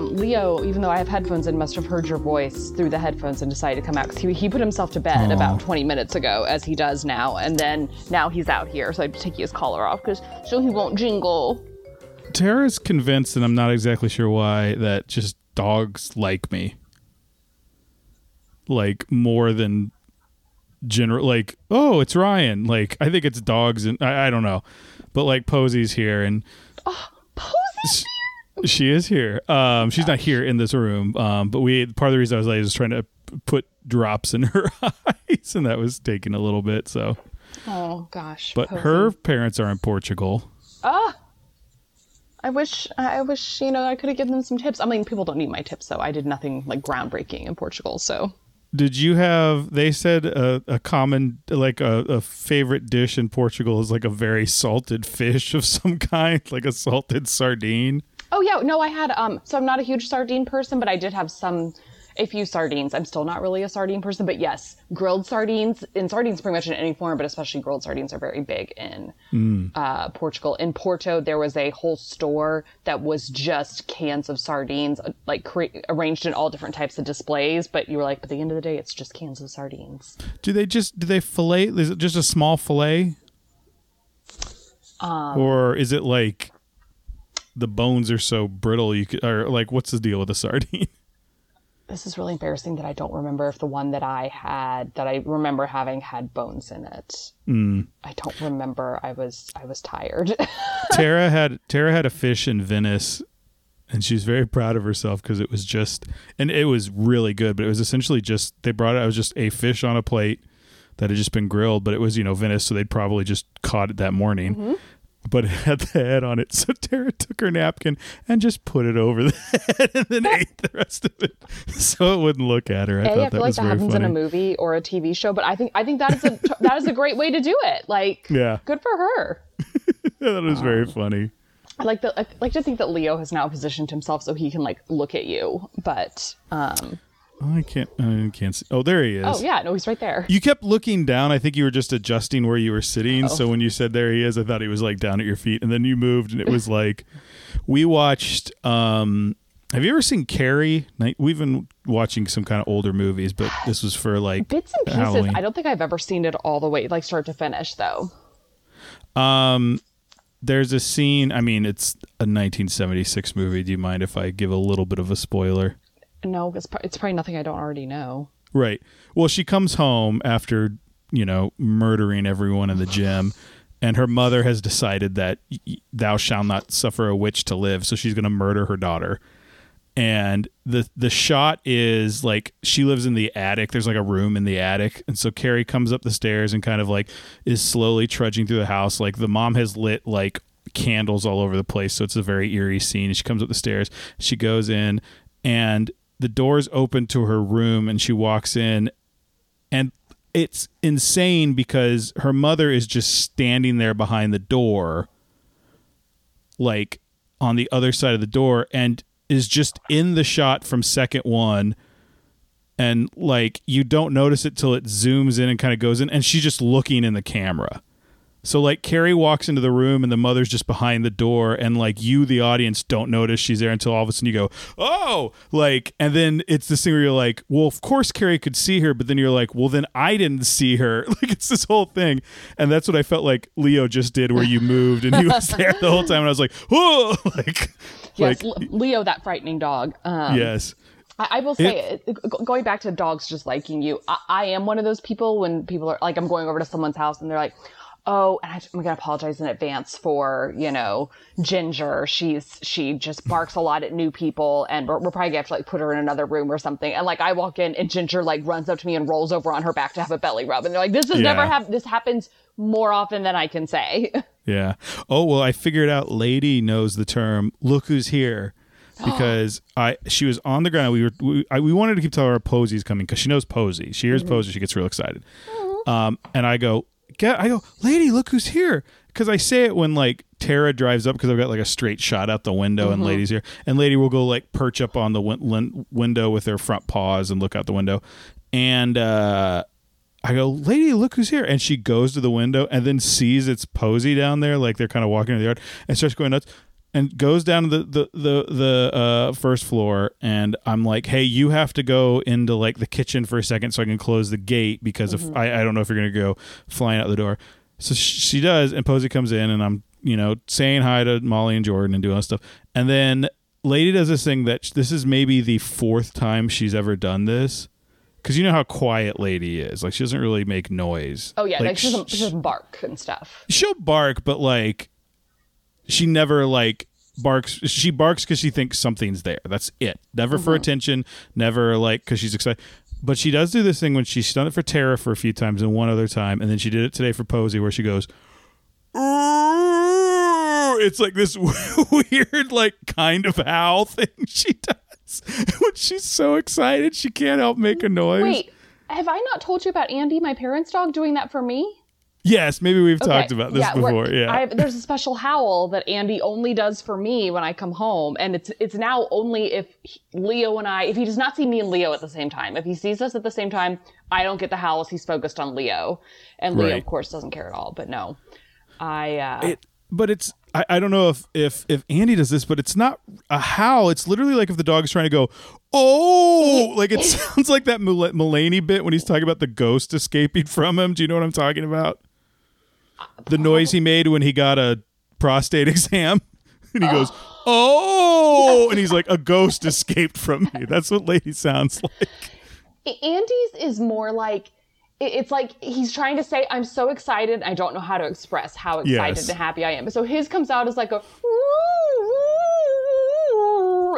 um, Leo, even though I have headphones in, must have heard your voice through the headphones and decided to come out because he, he put himself to bed Aw. about 20 minutes ago, as he does now. And then now he's out here, so I had to take his collar off because so he won't jingle. Tara's convinced, and I'm not exactly sure why, that just dogs like me. Like more than general. Like, oh, it's Ryan. Like, I think it's dogs, and I, I don't know, but like Posey's here, and oh, Posey! She is here. Um, she's not here in this room. Um, but we part of the reason I was late is trying to put drops in her eyes, and that was taking a little bit. So, Oh gosh. but her parents are in Portugal. Ah. I wish I wish you know I could have given them some tips. I mean, people don't need my tips though. I did nothing like groundbreaking in Portugal, so Did you have? They said a, a common, like a, a favorite dish in Portugal is like a very salted fish of some kind, like a salted sardine. Oh yeah, no, I had um so I'm not a huge sardine person, but I did have some a few sardines. I'm still not really a sardine person, but yes, grilled sardines and sardines pretty much in any form, but especially grilled sardines are very big in uh, Portugal. In Porto, there was a whole store that was just cans of sardines, uh, like cre- arranged in all different types of displays. But you were like, but at the end of the day, it's just cans of sardines. Do they just do they fillet? Is it just a small fillet, Um, or is it like the bones are so brittle you could, or like what's the deal with a sardine? this is really embarrassing that I don't remember if the one that I had that I remember having had bones in it. Hmm. I don't remember. I was I was tired. Tara had Tara had a fish in Venice, and she's very proud of herself because it was just and it was really good. But it was essentially just they brought it. It was just a fish on a plate that had just been grilled, but it was you know Venice, so they'd probably just caught it that morning. Mm-hmm. But it had the head on it, so Tara took her napkin and just put it over the head, and then ate the rest of it, so it wouldn't look at her. I A, thought I that feel like that happens funny. in a movie or a TV show, but I think I think that is a that is a great way to do it. Like, Yeah. good for her. that was very funny. I like the I like to think that Leo has now positioned himself so he can like look at you, but um, Oh, I can't. I can't see. Oh, there he is. oh yeah, no, he's right there. You kept looking down. I think you were just adjusting where you were sitting. Oh. So when you said there he is, I thought he was like down at your feet, and then you moved, and it was like we watched. um Have you ever seen Carrie? We've been watching some kind of older movies, but this was for like Bits and pieces. Halloween. I don't think I've ever seen it all the way, like start to finish, though. Um, there's a scene. I mean, it's a 1976 movie. Do you mind if I give a little bit of a spoiler? No, it's, it's probably nothing I don't already know. Right. Well, she comes home after, you know, murdering everyone in the gym, and her mother has decided that thou shalt not suffer a witch to live, so she's going to murder her daughter. And the the shot is like she lives in the attic. There's like a room in the attic, and so Carrie comes up the stairs and kind of like is slowly trudging through the house. Like the mom has lit like candles all over the place, so it's a very eerie scene. And she comes up the stairs, she goes in, and the doors open to her room, and she walks in, and it's insane because her mother is just standing there behind the door like on the other side of the door and is just in the shot from second one. And like you don't notice it till it zooms in and kind of goes in. And she's just looking in the camera so like carrie walks into the room and the mother's just behind the door and like you the audience don't notice she's there until all of a sudden you go oh! Like and then it's this thing where you're like well of course carrie could see her but then you're like well then i didn't see her. Like it's this whole thing. And that's what i felt like leo just did where you moved and he was there the whole time and i was like oh like Yes, like Leo, that frightening dog. Um, yes. I, I will say, it, going back to dogs just liking you, I, I am one of those people when people are like, I'm going over to someone's house and they're like, oh, and I, I'm going to apologize in advance for, you know, Ginger. She's, she just barks a lot at new people and we're, we're probably going to have to like put her in another room or something. And like, I walk in and Ginger like runs up to me and rolls over on her back to have a belly rub. And they're like, this has never Yeah. happened. This happens more often than I can say. Yeah. Oh well, I figured out. Lady knows the term. Look who's here, because I she was on the ground. We were we, I, we wanted to keep telling her Posey's coming because she knows Posey. She hears Posey, she gets real excited. Um, and I go get. I go, lady, look who's here. Because I say it when like Tara drives up because I've got like a straight shot out the window and lady's here, and lady will go like perch up on the win- lin- window with her front paws and look out the window, and. uh I go, lady, look who's here. And she goes to the window and then sees it's Posey down there, like they're kind of walking in the yard and starts going nuts. And goes down to the the the, the uh, first floor and i'm like hey you have to go into like the kitchen for a second so i can close the gate because if I, I don't know if you're gonna go flying out the door. So she does and posey comes in and i'm you know saying hi to molly and jordan and doing all stuff. And then lady does this thing that this is maybe the fourth time she's ever done this because you know how quiet lady is. Like she doesn't really make noise. Oh yeah, like, like, she, doesn't, she doesn't bark and stuff. she'll bark, but like she never like barks. She barks because she thinks something's there. That's it. Never for mm-hmm. attention. Never like because she's excited. But she does do this thing when she's done it for Tara for a few times and one other time, and then she did it today for Posey where she goes. "Ooh." It's like this weird, like kind of howl thing she does when she's so excited she can't help make a noise. Wait, have I not told you about Andy, my parents' dog, doing that for me? Yes, maybe we've Okay, talked about this yeah, before. Yeah, I've, there's a special howl that Andy only does for me when I come home, and it's it's now only if Leo and I, if he does not see me and Leo at the same time, if he sees us at the same time, I don't get the howls. He's focused on Leo, and Leo, Right. of course, doesn't care at all. But no, I uh, it but it's I, I don't know if if if Andy does this, but it's not a howl. It's literally like if the dog's trying to go, oh, like it sounds like that Mul- Mulaney bit when he's talking about the ghost escaping from him. Do you know what I'm talking about? The noise he made when he got a prostate exam, and he goes, oh, and he's like, a ghost escaped from me. That's what Lady sounds like. Andy's is more like it's like he's trying to say I'm so excited. I don't know how to express how excited Yes. and happy I am. So his comes out as like a.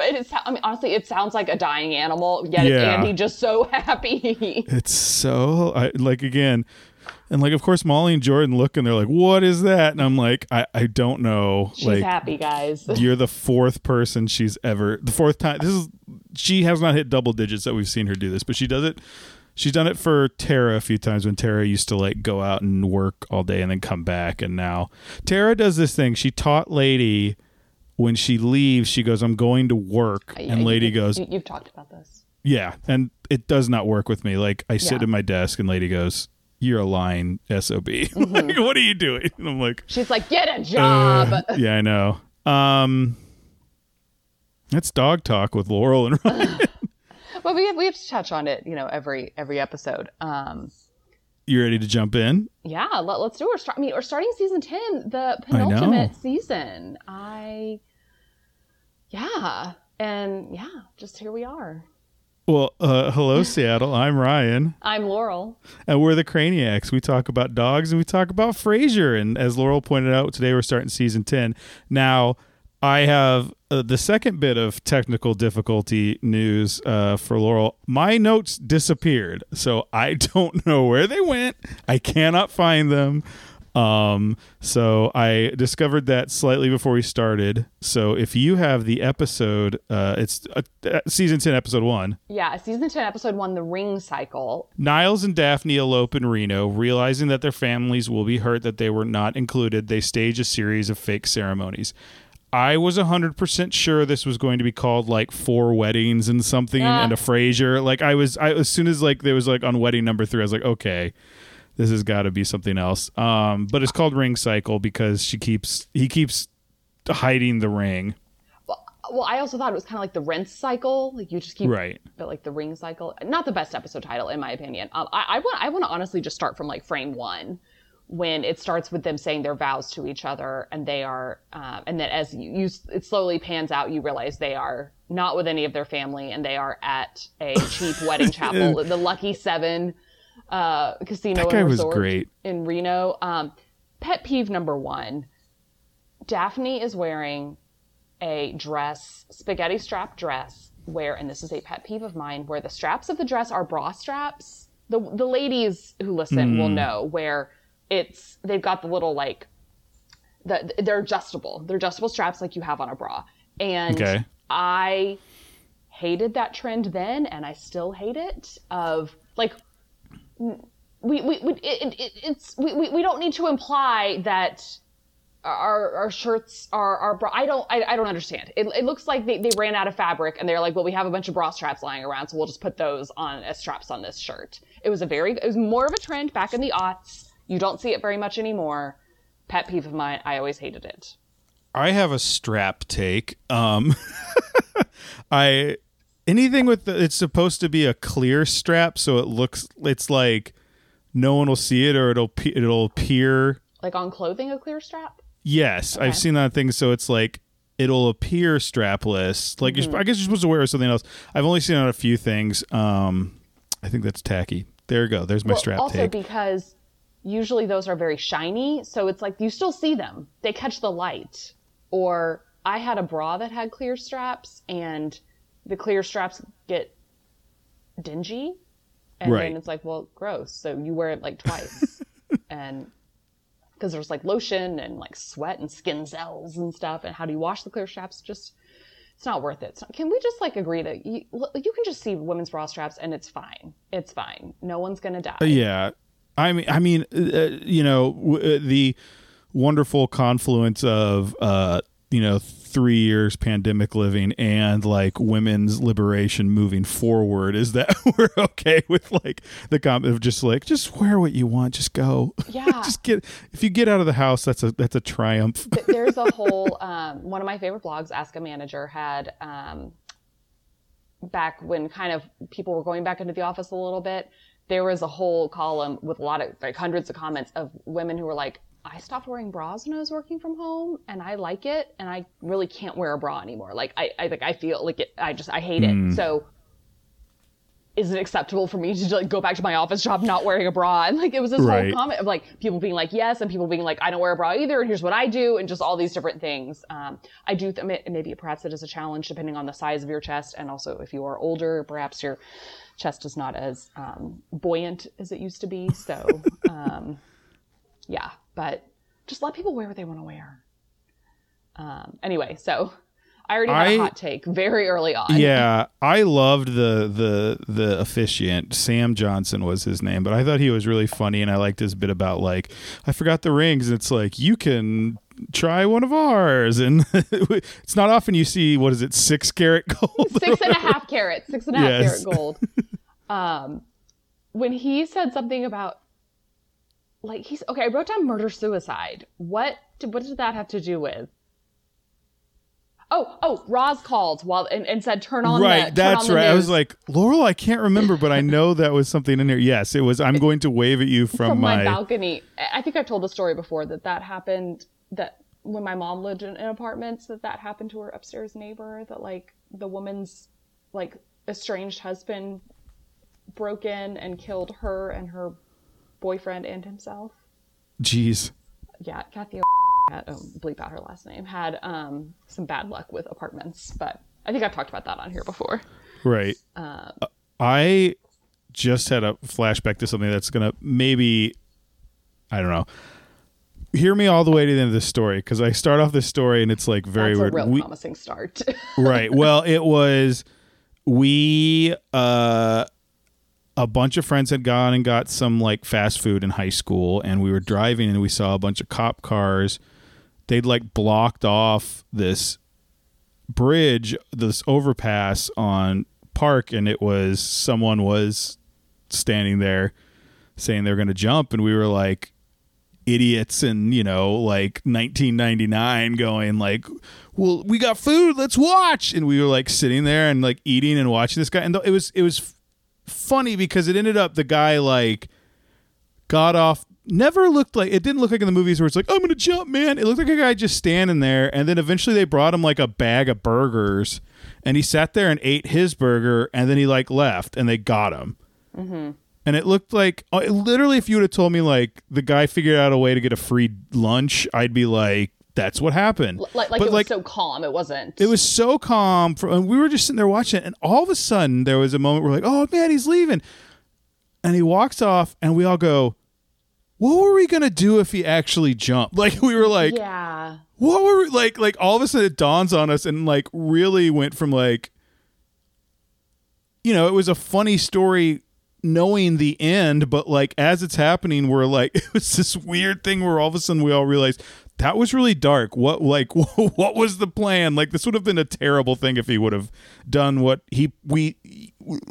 And it's, I mean, honestly, it sounds like a dying animal. Yet it's Yeah. Andy just so happy. It's so I, like again, and like of course Molly and Jordan look and they're like, "What is that?" And I'm like, "I I don't know." She's like happy, guys. you're the fourth person she's ever the fourth time. This is she has not hit double digits that we've seen her do this, but she does it. She's done it for Tara a few times when Tara used to like go out and work all day and then come back. And now Tara does this thing. She taught Lady when she leaves, she goes, I'm going to work. And Lady You- goes, you, You've talked about this. yeah, and it does not work with me. Like I sit Yeah. at my desk and lady goes, "You're a lying sob. Mm-hmm. like, what are you doing?" And I'm like, She's like, get a job. "Uh, "Yeah, I know." Um, that's dog talk with Laurel and Ryan. but we have, we have to touch on it, you know, every every episode. Um, you ready to jump in? Yeah, let, us do it. We're, start, I mean, we're starting season 10, the I penultimate season. I, yeah. And yeah, just here we are. Well, uh, hello, Seattle. I'm Ryan, I'm Laurel. and we're the Craniacs. We talk about dogs and we talk about Frasier. And as Laurel pointed out, today we're starting season 10. Now, I have uh, the second bit of technical difficulty news uh, for Laurel. My notes disappeared, so I don't know where they went. I cannot find them. Um, so I discovered that slightly before we started. So if you have the episode, uh, it's uh, uh, season 10, episode one. Yeah, season 10, episode 1, The Ring Cycle. Niles and Daphne elope in Reno, realizing that their families will be hurt that they were not included. They stage a series of fake ceremonies. I was 100% sure this was going to be called like four weddings and something Ah. and a Frasier. Like I was I as soon as like there was like on wedding number 3 I was like okay. This has got to be something else. Um but it's called Ring Cycle because she keeps he keeps hiding the ring. Well, I also thought it was kind of like the rent cycle. Like you just keep, Right. but like the ring cycle. Not the best episode title, in my opinion. Um, I, I want, I want to honestly just start from like frame one, when it starts with them saying their vows to each other, and they are, uh, and then as you, you, it slowly pans out, you realize they are not with any of their family, and they are at a cheap wedding chapel, the Lucky Seven uh, Casino That guy was Resort great. in Reno. Um, pet peeve number one: Daphne is wearing a dress, spaghetti strap dress, where, and this is a pet peeve of mine, where the straps of the dress are bra straps. The the ladies who listen will know where it's they've got the little like the they're adjustable. They're adjustable straps like you have on a bra. And Okay. I hated that trend then and I still hate it of like we we, we it, it, it's we, we, we don't need to imply that our, our shirts are our bra. I don't I, I don't understand. It, it looks like they, they ran out of fabric and they're like, well, we have a bunch of bra straps lying around, so we'll just put those on as straps on this shirt. It was a very it was more of a trend back in the aughts. You don't see it very much anymore. Pet peeve of mine. I always hated it. I have a strap take. Um, I anything with the, it's supposed to be a clear strap, so it looks it's like no one will see it or it'll it'll appear. Like on clothing, a clear strap. Yes, Okay. I've seen that thing. So it's like it'll appear strapless. Like you're, I guess you're supposed to wear something else. I've only seen it on a few things. Um, I think that's tacky. There you go. There's my Well, strap also take. because usually those are very shiny, so it's like you still see them. They catch the light. Or I had a bra that had clear straps, and the clear straps get dingy, and Right. then it's like, well, gross. So you wear it like twice, and because there's like lotion and like sweat and skin cells and stuff, and how do you wash the clear straps? Just it's not worth it. Not- can we just like agree that you, you can just see women's bra straps and it's fine. It's fine. No one's gonna die. Yeah, I mean, I mean, uh, you know, w- uh, the wonderful confluence of uh, you know three years pandemic living and like women's liberation moving forward is that we're okay with like the comment of just like just wear what you want, just go, Yeah. just get if you get out of the house, that's a that's a triumph. There's a whole um, one of my favorite blogs, Ask a Manager, had um, back when kind of people were going back into the office a little bit. There was a whole column with a lot of like hundreds of comments of women who were like, "I stopped wearing bras when I was working from home, and I like it, and I really can't wear a bra anymore. Like I, I like I feel like it. I just I hate it. So." Is it acceptable for me to like go back to my office job not wearing a bra? And like it was this Right. whole comment of like people being like yes, and people being like I don't wear a bra either, and here's what I do, and just all these different things. Um, I do th- maybe perhaps it is a challenge depending on the size of your chest, and also if you are older, perhaps your chest is not as um, buoyant as it used to be. So um, yeah, but just let people wear what they want to wear. Um, anyway, so I already had a I- hot take very early on. Yeah, I loved the the the officiant. Sam Johnson was his name, but I thought he was really funny, and I liked his bit about like I forgot the rings. It's like you can try one of ours, and it's not often you see what is it six carat gold. six and a half carats, six and a half Yes. carat gold. Um, when he said something about, like he's okay, I wrote down murder suicide. What did, what did that have to do with? Oh, oh, Roz called while and, and said turn on right, the, that's on right. I was like Laurel, I can't remember, but I know that was something in there. Yes, it was. I'm going to wave at you from, from my, my. balcony. I I think I've told the story before that that happened that when my mom lived in, in apartments that that happened to her upstairs neighbor that like the woman's like estranged husband broke in and killed her and her boyfriend and himself. Jeez. Yeah, Kathy had, oh, bleep out her last name had um some bad luck with apartments, but I think I've talked about that on here before. Right. Um, I just had a flashback to something that's gonna maybe I don't know. Hear me all the way to the end of this story because I start off this story and it's like very weird. a real We- promising start. right. Well, it was we uh a bunch of friends had gone and got some like fast food in high school and we were driving and we saw a bunch of cop cars. They'd like blocked off this bridge, this overpass on Park and it was someone was standing there saying they're going to jump and we were like idiots and you know like 1999 going like well we got food let's watch and we were like sitting there and like eating and watching this guy and it was it was funny because it ended up the guy like got off never looked like it didn't look like in the movies where it's like i'm gonna jump man. It looked like a guy just standing there and then eventually they brought him like a bag of burgers and he sat there and ate his burger and then he like left and they got him. And it looked like uh, literally if you would have told me like the guy figured out a way to get a free lunch i'd be like that's what happened like like But, it was so calm. It wasn't. it was so calm for, and we were just sitting there watching it and all of a sudden there was a moment where we're like oh man he's leaving and he walks off and we all go what were we gonna do if he actually jumped like we were like yeah. what were we like like all of a sudden it dawns on us and like really went from like you know it was a funny story knowing the end but like as it's happening we're like it was this weird thing where all of a sudden we all realized that was really dark what like what was the plan like this would have been a terrible thing if he would have done what he we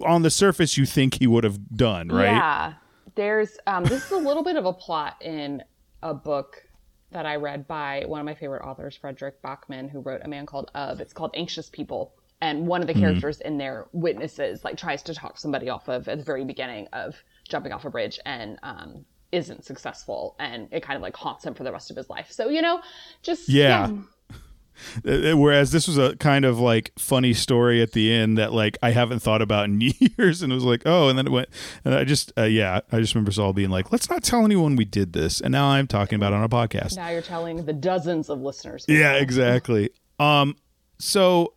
on the surface you think he would have done right Yeah. There's um this is a little bit of a plot in a book that I read by one of my favorite authors, Fredrik Backman, who wrote A Man Called Ove. It's called Anxious People. And one of the characters in there witnesses, like tries to talk somebody off of at the very beginning of jumping off a bridge and um, isn't successful. And it kind of like haunts him for the rest of his life. So, you know, just. Yeah. Uh, Whereas this was a kind of like funny story at the end that like I haven't thought about in years, and it was like, oh, and then it went, and I just, uh, yeah, I just remember Saul being like, let's not tell anyone we did this, and now I'm talking about on a podcast. Now you're telling the dozens of listeners. Yeah, exactly. Um, so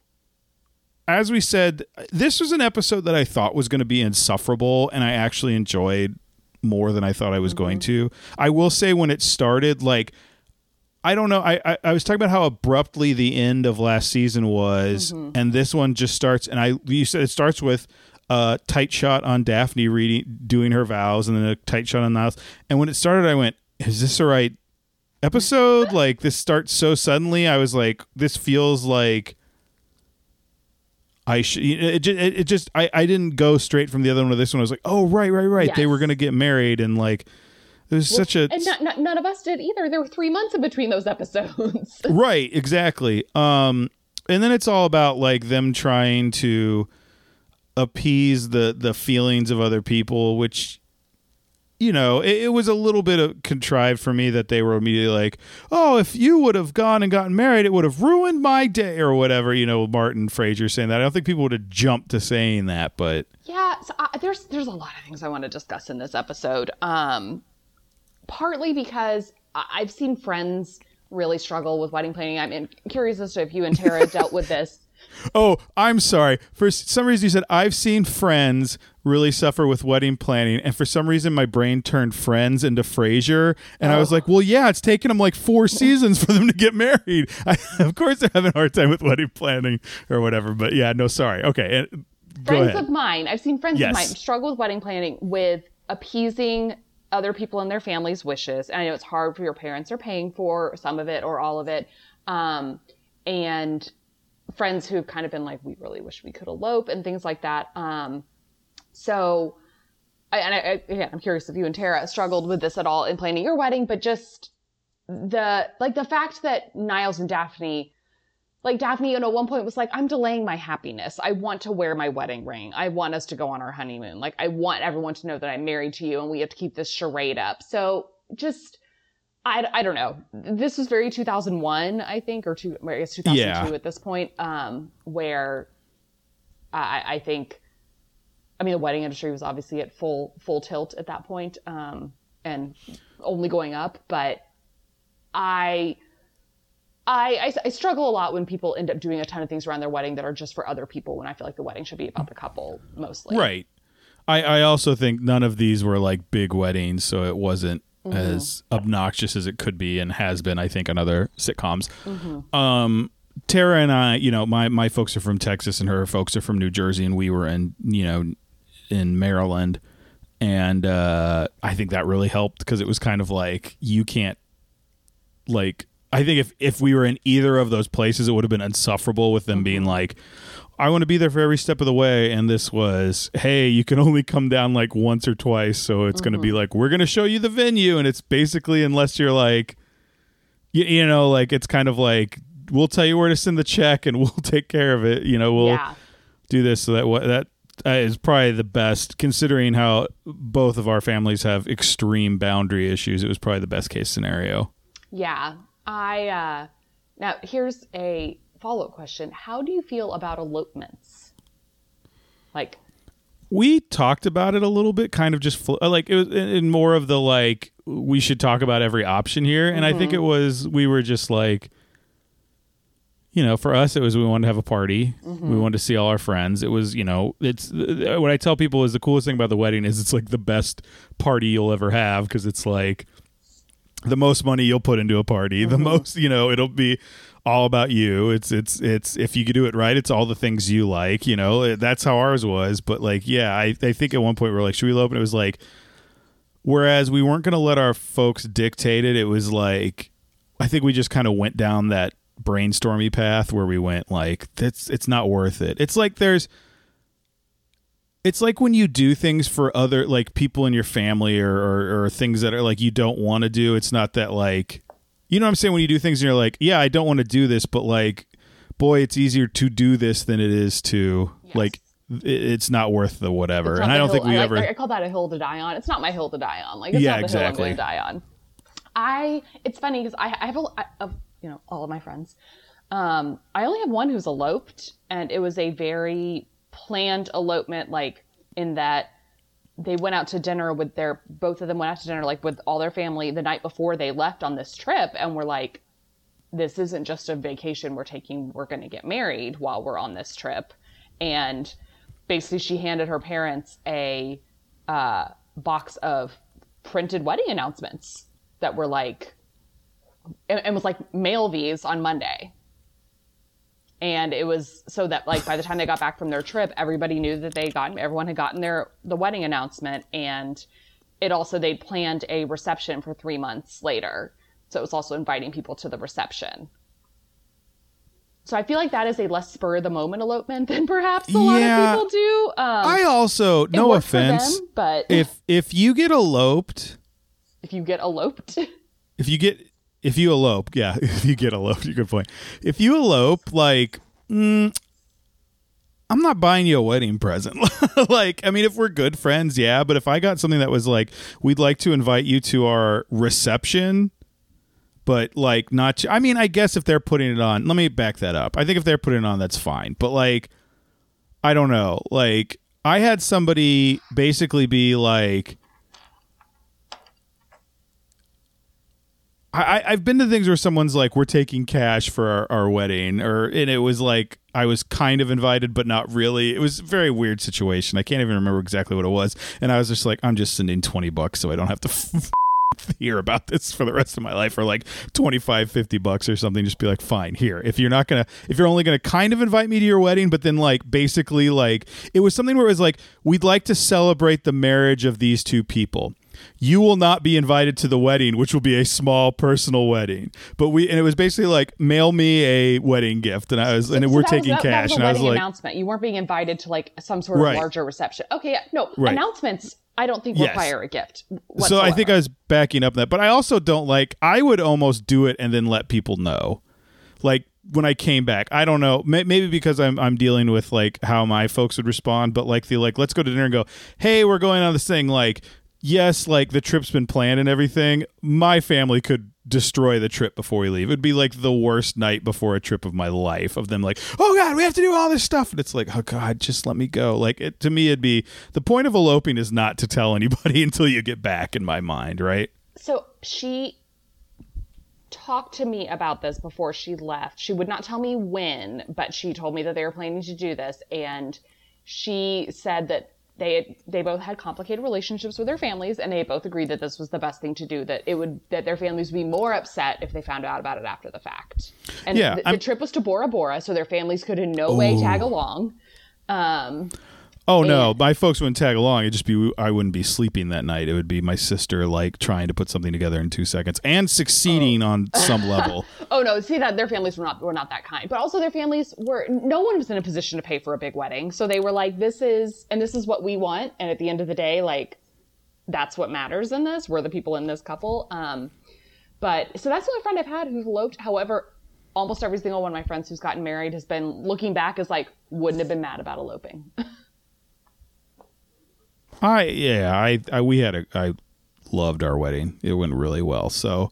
as we said, this was an episode that I thought was going to be insufferable, and I actually enjoyed more than I thought I was going mm-hmm. to. I will say when it started, like I don't know, I, I I was talking about how abruptly the end of last season was, mm-hmm. and this one just starts, and I you said it starts with a tight shot on Daphne reading doing her vows, and then a tight shot on Niles, and when it started, I went, "Is this the right episode?" like this starts so suddenly. I was like, "This feels like." I should. It, ju- it, just. I. I didn't go straight from the other one to this one. I was like, oh right, right, right. They were gonna get married, and like, there's such a And not, not, none of us did either. There were three months in between those episodes. right, exactly. Um, and then it's all about like them trying to appease the the feelings of other people, which you know, it, it was a little bit of contrived for me that they were immediately like, "Oh, if you would have gone and gotten married, it would have ruined my day," or whatever. You know, Martin Frasier saying that. I don't think people would have jumped to saying that, but Yeah, so I, there's there's a lot of things I want to discuss in this episode. Um, partly because I, I've seen friends really struggle with wedding planning. I'm in, curious as to if you and Tara dealt with this. Oh, I'm sorry. For some reason, you said I've seen friends really suffer with wedding planning, and for some reason, my brain turned Friends into Frasier, and I was like, "Well, yeah, it's taken them like four seasons for them to get married. I, of course, they're having a hard time with wedding planning or whatever." But yeah, no, sorry. Okay, and, friends of mine, I've seen friends Yes. of mine struggle with wedding planning with appeasing other people and their families' wishes. And I know it's hard for your parents are paying for some of it or all of it. Um, and friends who've kind of been like, we really wish we could elope and things like that. Um, so, I, and I, I, again, I'm curious if you and Tara struggled with this at all in planning your wedding, but just the like the fact that Niles and Daphne like Daphne, you know, at one point was like, I'm delaying my happiness. I want to wear my wedding ring. I want us to go on our honeymoon. Like, I want everyone to know that I'm married to you and we have to keep this charade up. So just, I, I don't know. This was very 2001, I think, or two, I guess 2002 Yeah. at this point, um, where I, I think, I mean, the wedding industry was obviously at full, full tilt at that point, um, and only going up. But I, I, I, I struggle a lot when people end up doing a ton of things around their wedding that are just for other people when I feel like the wedding should be about the couple mostly. Right. I, I also think none of these were like big weddings, so it wasn't as obnoxious as it could be and has been, I think, on other sitcoms. Um, Tara and I, you know, my, my folks are from Texas and her folks are from New Jersey, and we were in, you know, in Maryland. And uh, I think that really helped because it was kind of like you can't like I think if if we were in either of those places, it would have been insufferable with them being like, "I want to be there for every step of the way," and this was, "Hey, you can only come down like once or twice, so it's going to be like we're going to show you the venue," and it's basically unless you're like, you, you know, like it's kind of like we'll tell you where to send the check and we'll take care of it. You know, we'll Yeah. do this so that what that uh, is probably the best considering how both of our families have extreme boundary issues. It was probably the best case scenario. Yeah. I, uh, now here's a follow up question. How do you feel about elopements? Like, we talked about it a little bit kind of just fl- uh, like it was in, more of the like we should talk about every option here. And i think it was we were just like you know for us it was we wanted to have a party. We wanted to see all our friends. It was you know it's uh, what i tell people is the coolest thing about the wedding is it's like the best party you'll ever have because it's like the most money you'll put into a party. The most you know it'll be all about you. It's it's it's if you could do it right it's all the things you like you know? That's how ours was. But like yeah i, I think at one point we are like should we elope and it was like whereas we weren't going to let our folks dictate it it was like i think we just kind of went down that brainstormy path where we went like that's it's not worth it. It's like there's it's like when you do things for other like people in your family or, or, or things that are like you don't want to do it's not that like you know what I'm saying when you do things and you're like, yeah, I don't want to do this, but like, boy, it's easier to do this than it is to Yes. like. It's not worth the whatever, and I don't think we I, ever. Like, I call that a hill to die on. It's not my hill to die on. Like it's Yeah, not the exactly. hill I'm going to die on. I. It's funny because I, I have a, of you know all of my friends. Um, I only have one who's eloped, and it was a very planned elopement. Like in that they went out to dinner with their both of them went out to dinner like with all their family the night before they left on this trip, and were like, this isn't just a vacation we're taking. We're going to get married while we're on this trip, and basically she handed her parents a uh, box of printed wedding announcements that were like and, and was like mail these on monday and it was so that like by the time they got back from their trip everybody knew that they got everyone had gotten their the wedding announcement. And it also they'd planned a reception for three months later. So it was also inviting people to the reception. So I feel like that is a less spur of the moment elopement than perhaps a lot of people do. Um, I also, no offense, them, but if if you get eloped, if you get eloped, if you get if you elope, yeah, if you get eloped, you're good point. If you elope, like, mm, I'm not buying you a wedding present. like, I mean, if we're good friends, yeah, but if I got something that was like, we'd like to invite you to our reception, but like not. I mean, I guess if they're putting it on, let me back that up. I think if they're putting it on, that's fine. But like, I don't know. Like, I had somebody basically be like. I, I've been to things where someone's like, "We're taking cash for our, our wedding," or and it was like I was kind of invited, but not really. It was a very weird situation. I can't even remember exactly what it was, and I was just like, "I'm just sending twenty bucks so I don't have to hear about this for the rest of my life," or like 25, 50 bucks or something. Just be like, "Fine, here." If you're not gonna, if you're only gonna kind of invite me to your wedding, but then like basically like it was something where it was like, "We'd like to celebrate the marriage of these two people." You will not be invited to the wedding, which will be a small personal wedding. But we and it was basically like mail me a wedding gift, and I was and So we're that was- taking that- that cash, a and I was like, announcement. You weren't being invited to like some sort of Right. larger reception. Okay, yeah, no Right. announcements. I don't think Yes. require a gift. so I think I was backing up that, but I also don't like. I would almost do it and then let people know, like when I came back. I don't know, may, maybe because I'm I'm dealing with like how my folks would respond, but like the like let's go to dinner and go, hey, we're going on this thing, like. Yes, like the trip's been planned and everything. My family could destroy the trip before we leave. It'd be like the worst night before a trip of my life of them like, "Oh god, we have to do all this stuff." And it's like, "Oh god, just let me go." Like it, to me it'd be the point of eloping is not to tell anybody until you get back in my mind, right? So she talked to me about this before she left. She would not tell me when, but she told me that they were planning to do this, and she said that they they both had complicated relationships with their families, and they both agreed that this was the best thing to do. That it would that their families would be more upset if they found out about it after the fact. And Yeah, the, the trip was to Bora Bora, so their families could in no way tag along. Um, Oh no, my folks wouldn't tag along. It'd just be I wouldn't be sleeping that night. It would be my sister like trying to put something together in two seconds and succeeding on some level. Oh no, see that their families were not were not that kind. But also their families were no one was in a position to pay for a big wedding. So they were like, This is and this is what we want. And at the end of the day, like that's what matters in this. We're the people in this couple. Um but so that's the only friend I've had who's eloped. However, almost every single one of my friends who's gotten married has been looking back as like, wouldn't have been mad about eloping. I yeah, I, I we had a I loved our wedding. It went really well. So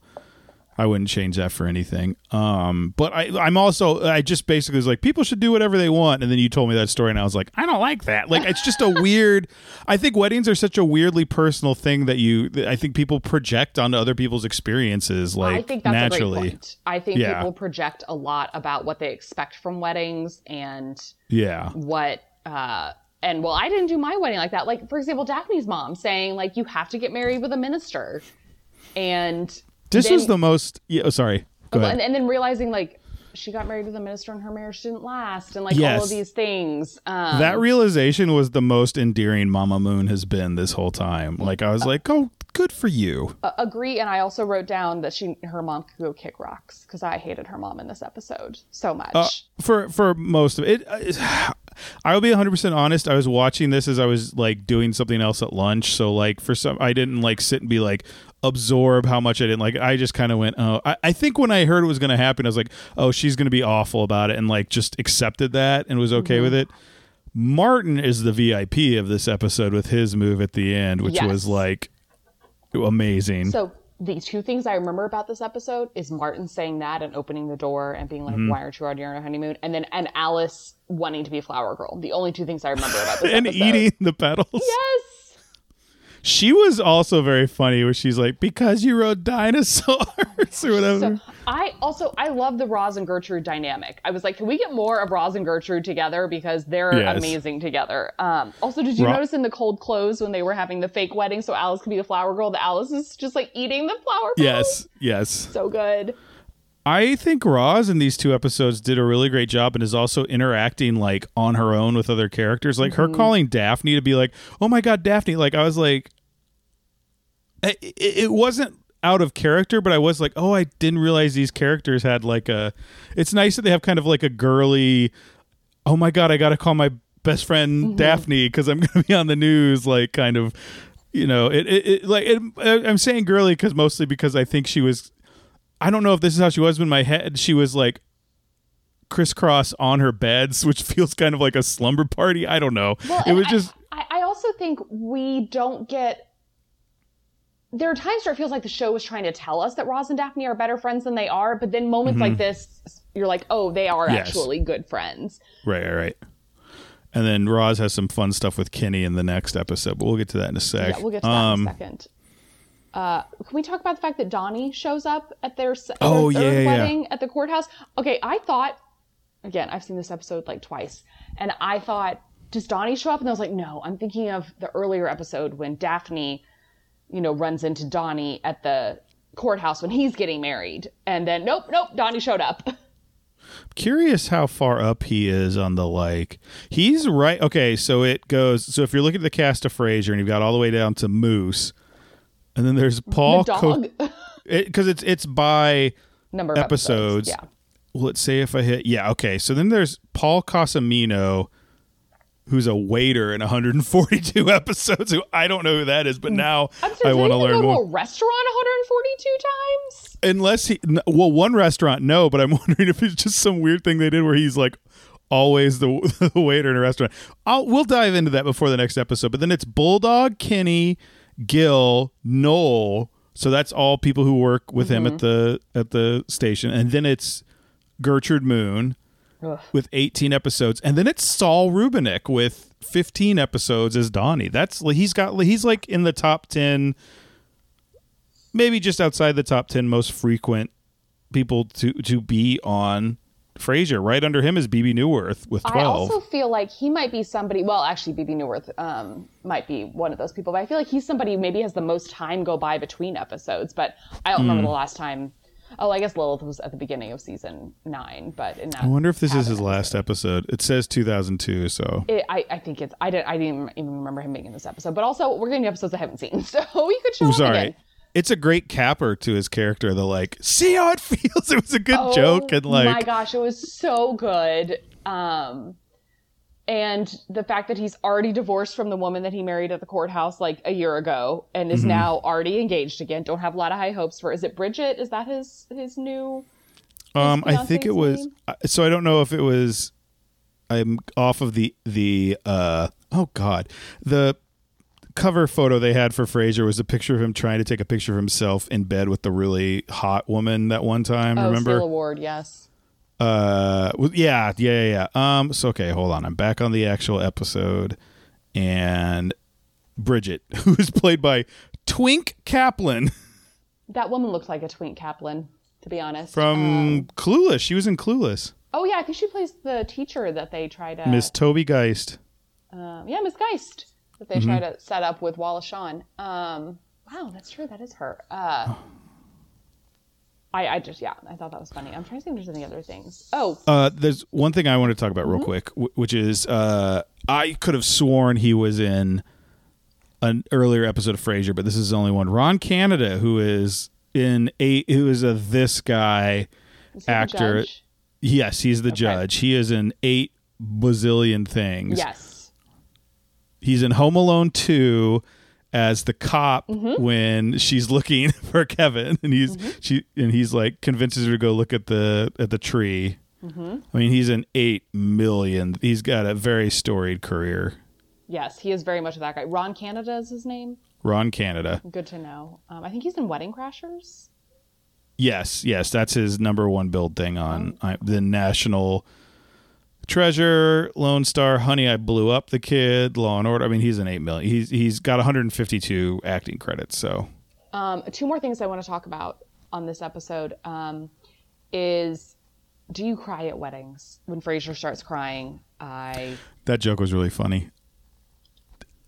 I wouldn't change that for anything. Um, but I, I'm also, I just basically was like, people should do whatever they want. And then you told me that story, and I was like, I don't like that. Like, it's just a weird. I think weddings are such a weirdly personal thing that you, I think people project onto other people's experiences, like I think that's naturally. a great point. I think Yeah. people project a lot about what they expect from weddings and Yeah, what uh and well i didn't do my wedding like that like for example daphne's mom saying like you have to get married with a minister and this then- was the most. Yeah, oh, sorry. Go ahead. and, and then realizing like she got married with a minister and her marriage didn't last and like all of these things um that realization was the most endearing Mama Moon has been this whole time. Like I was like, oh, good for you. a- agree and i also wrote down that she her mom could go kick rocks because i hated her mom in this episode so much Uh, for for most of it, uh, I will be 100% honest. I was watching this as I was like doing something else at lunch. So, like, for some, I didn't like sit and be like, absorb how much I didn't like. I just kind of went, oh, I, I, think when I heard it was going to happen, I was like, oh, she's going to be awful about it. And like just accepted that and was okay mm-hmm. with it. Martin is the VIP of this episode with his move at the end, which yes. was like amazing. So the two things I remember about this episode is Martin saying that and opening the door and being like, mm-hmm. "Why aren't you on your honeymoon?" And then and Alice wanting to be a flower girl. The only two things I remember about this and episode. eating the petals. Yes, she was also very funny where she's like, because you wrote dinosaurs or whatever. So I also I love the Roz and Gertrude dynamic. I was like, can we get more of Roz and Gertrude together because they're yes. amazing together. Um, also, did you Ro- notice in the cold clothes when they were having the fake wedding, so Alice could be the flower girl, that Alice is just like eating the flower. Yes, yes, so good. I think Roz in these two episodes did a really great job and is also interacting like on her own with other characters. Like mm-hmm. her calling Daphne to be like, "Oh my god, Daphne!" Like I was like, it, it wasn't out of character, but I was like, "Oh, I didn't realize these characters had like a." It's nice that they have kind of like a girly. Oh my god, I got to call my best friend mm-hmm. Daphne because I'm going to be on the news. Like kind of, you know, it, it, it like it, I'm saying girly because mostly because I think she was I don't know if this is how she was, but in my head, she was like crisscross on her beds, which feels kind of like a slumber party. I don't know. Well, it was I, just. I, I also think we don't get. There are times where it feels like the show was trying to tell us that Roz and Daphne are better friends than they are, but then moments mm-hmm. like this, you're like, oh, they are yes. actually good friends. Right, right. right. And then Roz has some fun stuff with Kenny in the next episode, but we'll get to that in a sec. Yeah, we'll get to that um, in a um, second. Uh, can we talk about the fact that Donnie shows up at their, oh, their third yeah, wedding yeah. at the courthouse? Okay, I thought, again, I've seen this episode like twice, and I thought, does Donnie show up? And I was like, no, I'm thinking of the earlier episode when Daphne, you know, runs into Donnie at the courthouse when he's getting married. And then, nope, nope, Donnie showed up. Curious how far up he is on the like. He's right. Okay, so it goes. So if you're looking at the cast of Frasier and you've got all the way down to Moose, and then there's Paul because Co- it, it's it's by number of episodes. episodes. Yeah. Let's say if I hit yeah okay. So then there's Paul Cosimino, who's a waiter in 142 episodes. Who I don't know who that is, but hmm. now I want to learn more. A restaurant 142 times. Unless he well one restaurant no, but I'm wondering if it's just some weird thing they did where he's like always the, the waiter in a restaurant. I'll we'll dive into that before the next episode. But then it's Bulldog Kenny. Gil, Noel. So that's all people who work with mm-hmm. him at mm-hmm. the at the station, and then it's Gertrude Moon Ugh. with 18 episodes, and then it's Saul Rubinek with 15 episodes as Donnie. That's he's got he's like in the top 10, maybe just outside the top 10 most frequent people to to be on Frasier. Right under him is Bebe Neuwirth with 12. I also feel like he might be somebody, well, actually, Bebe Neuwirth um, might be one of those people, but I feel like he's somebody who maybe has the most time go by between episodes. But I don't mm. remember hmm. the last time. Oh, I guess Lilith was at the beginning of season nine, but in that I wonder if this is his episode. last episode. It says 2002, so it, I, I think it's. I didn't. I didn't even remember him being in this episode. But also, we're getting episodes I haven't seen, so you could show Ooh, sorry. Again it's a great capper to his character. The like, see how it feels. It was a good oh, joke, and like, my gosh, it was so good. Um, and the fact that he's already divorced from the woman that he married at the courthouse like a year ago, and is mm-hmm. now already engaged again. Don't have a lot of high hopes for. Is it Bridget? Is that his his new? His um, I think it was. Name? So I don't know if it was. I'm off of the the. uh Oh God, the cover photo they had for Frasier was a picture of him trying to take a picture of himself in bed with the really hot woman that one time. Oh, remember? Phil Ward, yes. Uh, yeah, yeah, yeah, yeah. Um, so okay, hold on. I'm back on the actual episode, and Bridget, who is played by Twink Kaplan. That woman looks like a Twink Kaplan, to be honest. From um, Clueless, she was in Clueless. Oh yeah, I think she plays the teacher that they try to. Miss Toby Geist. Um, yeah, Miss Geist that they mm-hmm. try to set up with Wallace Shawn. Um, wow, that's true. That is her. Uh, I, I just yeah, I thought that was funny. I'm trying to think if there's any other things. Oh, uh, there's one thing I want to talk about real mm-hmm. quick, which is uh, I could have sworn he was in an earlier episode of Frasier, but this is the only one. Ron Canada, who is in a who is a this guy actor. Yes, he's the okay. judge. He is in eight bazillion things. Yes. He's in Home Alone 2 as the cop Mm-hmm. when she's looking for Kevin and he's Mm-hmm. she and he's like convinces her to go look at the at the tree. Mm-hmm. I mean, he's an 8 million. He's got a very storied career. Yes, he is very much that guy. Ron Canada is his name. Ron Canada. Good to know. Um, I think he's in Wedding Crashers. Yes, yes, that's his number one build thing on Oh. I, the National Treasure, Lone Star, Honey, I Blew Up the Kid, Law and Order. I mean, he's an eight million. He's he's got 152 acting credits. So Um, two more things I want to talk about on this episode um, is do you cry at weddings? When Frasier starts crying, I that joke was really funny.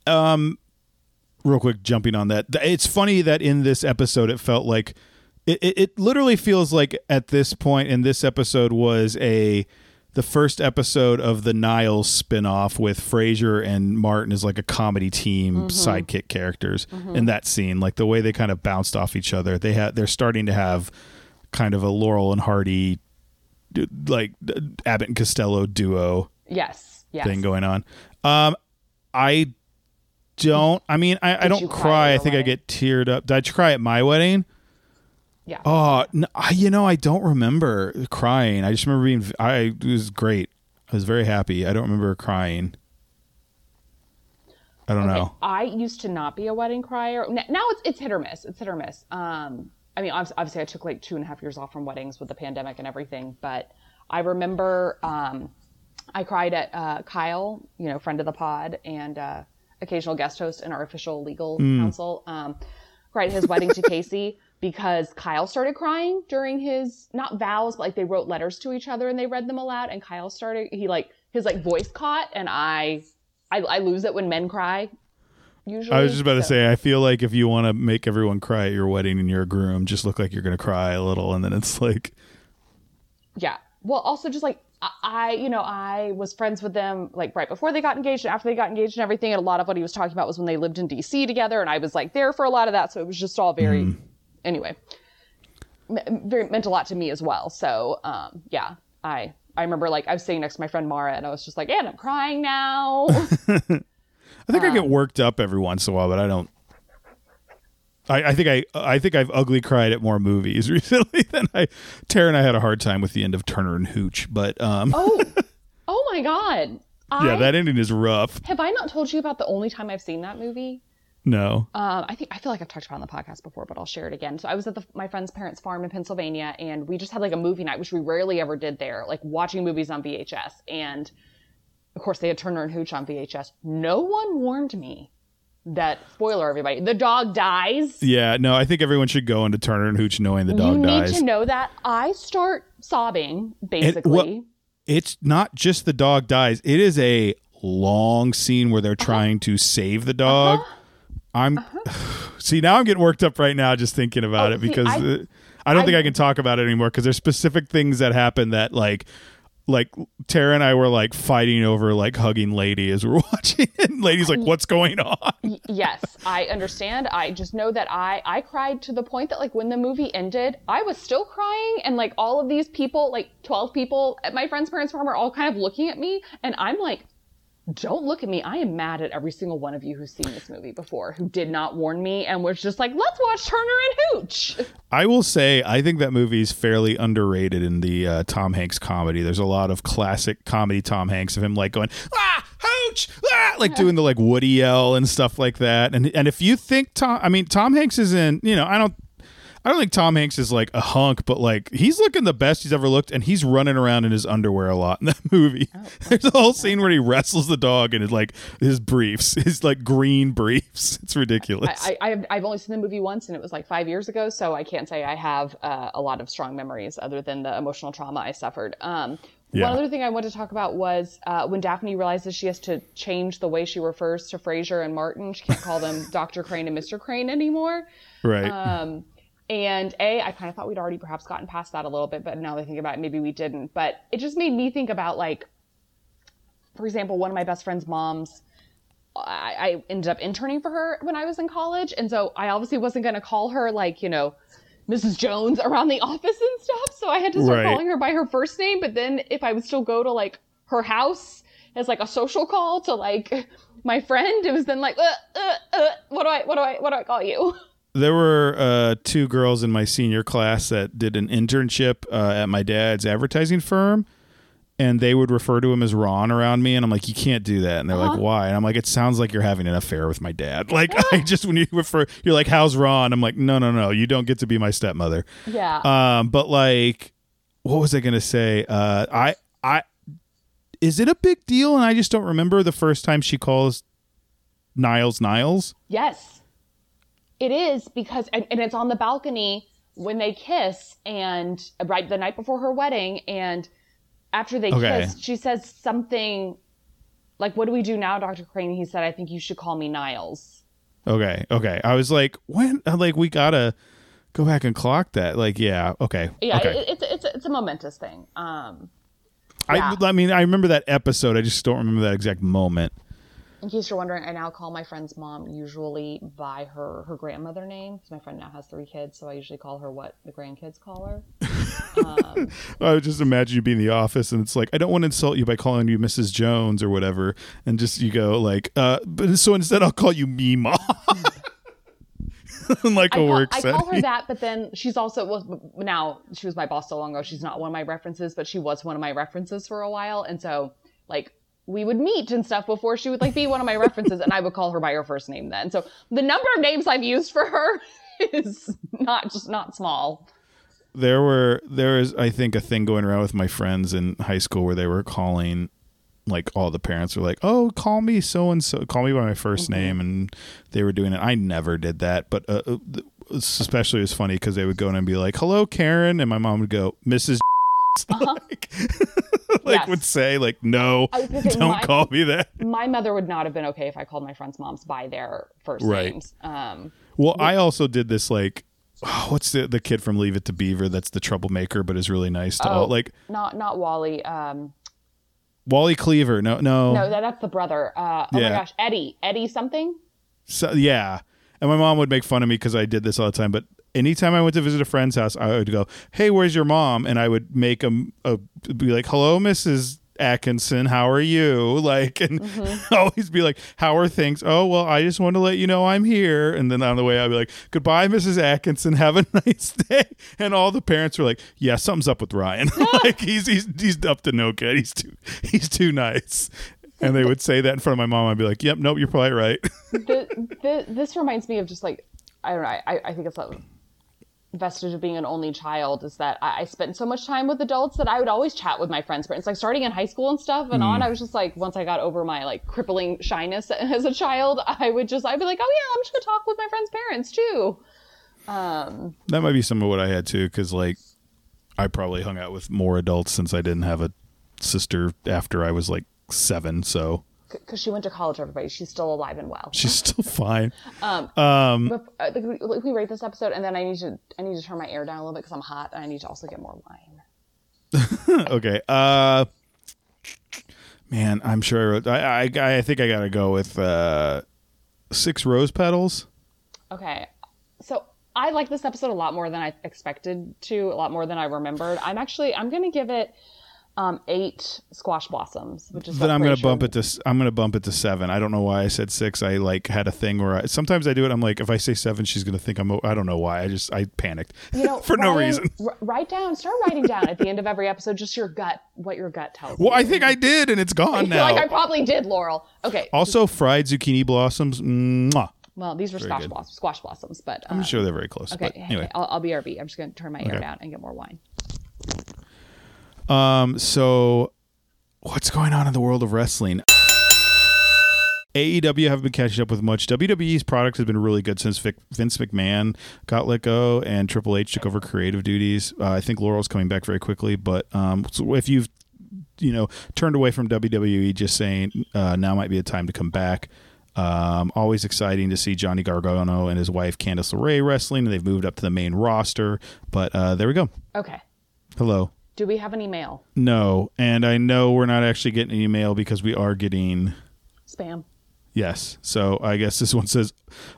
Um, real quick, jumping on that, it's funny that in this episode it felt like it, it, it literally feels like at this point in this episode was a the first episode of the Niles spin-off with Frasier and Martin as like a comedy team sidekick characters in that scene like the way they kind of bounced off each other they had they're starting to have kind of a Laurel and Hardy like Abbott and Costello duo yes, yes. thing going on. Um, I don't. I mean, I, I don't cry cry. I think I get teared up. Did I cry at my wedding? Yeah. Oh, no, I, you know, I don't remember crying. I just remember being. I it was great. I was very happy. I don't remember crying. I don't Okay, know. I used to not be a wedding crier. Now it's it's hit or miss. It's hit or miss. Um, I mean, obvi- obviously, I took like two and a half years off from weddings with the pandemic and everything. But I remember um, I cried at uh, Kyle, you know, friend of the pod and uh, occasional guest host and our official legal counsel. Um, cried at his wedding to Casey because Kyle started crying during his not vows, but like they wrote letters to each other and they read them aloud. And Kyle started he like his like voice caught, and I I, I lose it when men cry. Usually, I was just about to say. I feel like if you want to make everyone cry at your wedding and you're a groom, just look like you're going to cry a little, and then it's like, Yeah. Well, also just like I- I, you know, I was friends with them like right before they got engaged and after they got engaged and everything. And a lot of what he was talking about was when they lived in DC together, and I was like there for a lot of that. So it was just all very, mm. Anyway, m- very meant a lot to me as well. So um, yeah, I I remember like I was sitting next to my friend Mara, and I was just like, and I'm crying now. I think I Um, get worked up every once in a while, but I don't. I, I think I I think I've ugly cried at more movies recently than I. Tara and I had a hard time with the end of Turner and Hooch, but um, oh, oh my God. yeah, that ending is rough. have I not told you about the only time I've seen that movie? No, Um, I think I feel like I've talked about it on the podcast before, but I'll share it again. So I was at the, my friend's parents' farm in Pennsylvania, and we just had like a movie night, which we rarely ever did there, like watching movies on VHS. And of course, they had Turner and Hooch on VHS. No one warned me that spoiler, everybody, the dog dies. yeah, no. I think everyone should go into Turner and Hooch knowing the dog dies. you need dies. to know that. I start sobbing basically. It's not just the dog dies; it is a long scene where they're Uh-huh. trying to save the dog. I'm see now. I'm getting worked up right now just thinking about Oh, it see, because I- uh, I don't think I- I can talk about it anymore because there's specific things that happen that like like Tara and I were like fighting over like hugging Lady as we're watching, and Lady's like, "What's going on?" Yes, I understand. I just know that I I cried to the point that like when the movie ended, I was still crying, and like all of these people, like twelve people at my friend's parents' farm, are all kind of looking at me, and I'm like, "Don't look at me! I am mad at every single one of you who's seen this movie before, who did not warn me, and was just like, let's watch Turner and Hooch." I will say, I think that movie's fairly underrated in the uh, Tom Hanks comedy. There's a lot of classic comedy Tom Hanks of him like going ah hooch ah like doing the like Woody yell and stuff like that. And and if you think Tom, I mean Tom Hanks is in, you know, I don't. I don't think Tom Hanks is like a hunk, but like he's looking the best he's ever looked, and he's running around in his underwear a lot in that movie. There's a whole scene where he wrestles the dog in his like his briefs, his like green briefs. It's ridiculous. I, I I've, I've only seen the movie once, and it was like five years ago, so I can't say I have uh, a lot of strong memories other than the emotional trauma I suffered. Um, Yeah. One other thing I wanted to talk about was uh, when Daphne realizes she has to change the way she refers to Frasier and Martin. She can't call them Dr. Crane and Mr. Crane anymore. right. Um, and A, I kind of thought we'd already perhaps gotten past that a little bit, but now that I think about it, maybe we didn't. But it just made me think about like, for example, one of my best friend's moms. I, I ended up interning for her when I was in college, and so I obviously wasn't going to call her like you know, Mrs. Jones around the office and stuff. So I had to start Right. calling her by her first name. But then if I would still go to like her house as like a social call to like my friend. It was then like, uh, uh, uh, what do I, what do I, what do I call you? There were uh, two girls in my senior class that did an internship uh, at my dad's advertising firm, and they would refer to him as Ron around me, and I'm like, you can't do that, and they're like, Uh-huh. why? And I'm like, it sounds like you're having an affair with my dad. Like, I just when you refer, you're like, how's Ron? I'm like, no, no, no, you don't get to be my stepmother. Yeah. Um, but like, what was I gonna say? Uh, I, I, is it a big deal? And I just don't remember the first time she calls Niles Niles. Yes, it is because, and, and it's on the balcony when they kiss, and right the night before her wedding, and after they Okay. kiss, she says something like, "What do we do now, Doctor Crane?" He said, "I think you should call me Niles." Okay, okay. I was like, when? I'm Like, we gotta go back and clock that. Like, yeah, okay, Yeah, okay. it, it's it's it's a momentous thing. Um, yeah. I, I mean, I remember that episode. I just don't remember that exact moment. In case you're wondering, I now call my friend's mom usually by her her grandmother name because my friend now has three kids, so I usually call her what the grandkids call her. Um, I would just imagine you be in the office and it's like, I don't want to insult you by calling you Mrs. Jones or whatever, and just you go like, uh, but so instead I'll call you me mom. like I a call, work I setting. call her that, but then she's also well now she was my boss so long ago. She's not one of my references, but she was one of my references for a while, and so like we would meet and stuff before she would like be one of my references, and I would call her by her first name then. So the number of names I've used for her is not just not small. there were there is I think a thing going around with my friends in high school where they were calling like all the parents were like, "Oh, call me so and so, call me by my 1st name," and they were doing it. I never did that, but uh, uh, especially it was funny because they would go in and be like, "Hello, Karen," and my mom would go, "Mrs." like, like Yes. would say like, "No, I was gonna say, don't my- call me that." My mother would not have been okay if I called my friends' moms by their first Right. names. Um, Well, I also did this like. oh, what's the the kid from Leave It to Beaver? That's the troublemaker, but is really nice to all. Oh. Like not not Wally. Um, Wally Cleaver. No, no, no, that, that's the brother. Uh, oh Yeah. my gosh, Eddie, Eddie something. So yeah, and my mom would make fun of me because I did this all the time. But anytime I went to visit a friend's house, I would go, "Hey, where's your mom?" And I would make them a, uh, be like, "Hello, Mrs. Atkinson, how are you?" Like, and mm-hmm. always be like, "How are things?" Oh, well, I just want to let you know I'm here. And then on the way, I'd be like, "Goodbye, Mrs. Atkinson. Have a nice day." And all the parents were like, "Yeah, something's up with Ryan. like he's he's he's up to no good. He's too he's too nice." And they would say that in front of my mom. I'd be like, "Yep, nope, you're probably right." the, the, this reminds me of just like I don't know. I, I think it's a vestige of being an only child is that I, I spent so much time with adults that I would always chat with my friends' parents. Like starting in high school and stuff and on, I was just like, once I got over my like crippling shyness as a child, I would just I'd be like, oh yeah, I'm just gonna talk with my friends' parents too. Um, That might be some of what I had too, because like I probably hung out with more adults since I didn't have a sister after I was like seven, so because she went to college, everybody, she's still alive and well. she's still fine. Um, Um, Bef- uh, we rate this episode, and then I need to I need to turn my air down a little bit because I'm hot, and I need to also get more wine. okay. Uh, man, I'm sure I wrote. I I, I think I gotta go with uh, six rose petals. Okay, so I like this episode a lot more than I expected to, a lot more than I remembered. I'm actually I'm gonna give it um, eight squash blossoms, which is Then I'm gonna bump it to I'm gonna bump it to seven. I don't know why I said six. I like had a thing where I sometimes I do it. I'm like, if I say seven, she's gonna think I'm. I don't know why. I just I panicked You know, for no reason. r- write down, start writing down at the end of every episode, just your gut, what your gut tells Well, you. I think I did, and it's gone now. like I probably did, Laurel. Okay. Also, fried zucchini blossoms. Mwah. well, these were squash blossoms, squash blossoms, but I'm um, sure they're very close. Okay, But anyway, I'll, I'll BRB. I'm just gonna turn my air down and get more wine. Um, so what's going on in the world of wrestling? AEW haven't been catching up with much. WWE's product has been really good since Vic, Vince McMahon got let go and Triple H took over creative duties. Uh, I think Laurel's coming back very quickly, but um, so if you've you know turned away from WWE, just saying uh, now might be a time to come back. Um, always exciting to see Johnny Gargano and his wife Candice LeRae wrestling, and they've moved up to the main roster. But uh, there we go. Okay. Hello. Do we have any email? No, and I know we're not actually getting any email because we are getting Spam. yes. So I guess this one says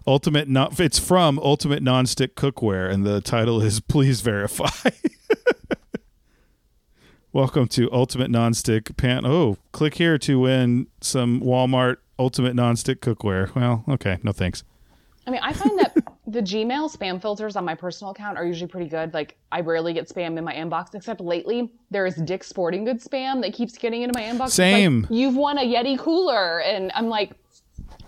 ultimate not it's from Ultimate Nonstick Cookware and the title is please verify. Welcome to Ultimate Nonstick Pan. Oh, click here to win some Walmart Ultimate Nonstick cookware. Well, okay, no thanks. I mean, I find that the Gmail spam filters on my personal account are usually pretty good. Like, I rarely get spam in my inbox, except lately there is Dick Sporting Goods spam that keeps getting into my inbox. It's like, Same. You've won a Yeti cooler, and I'm like,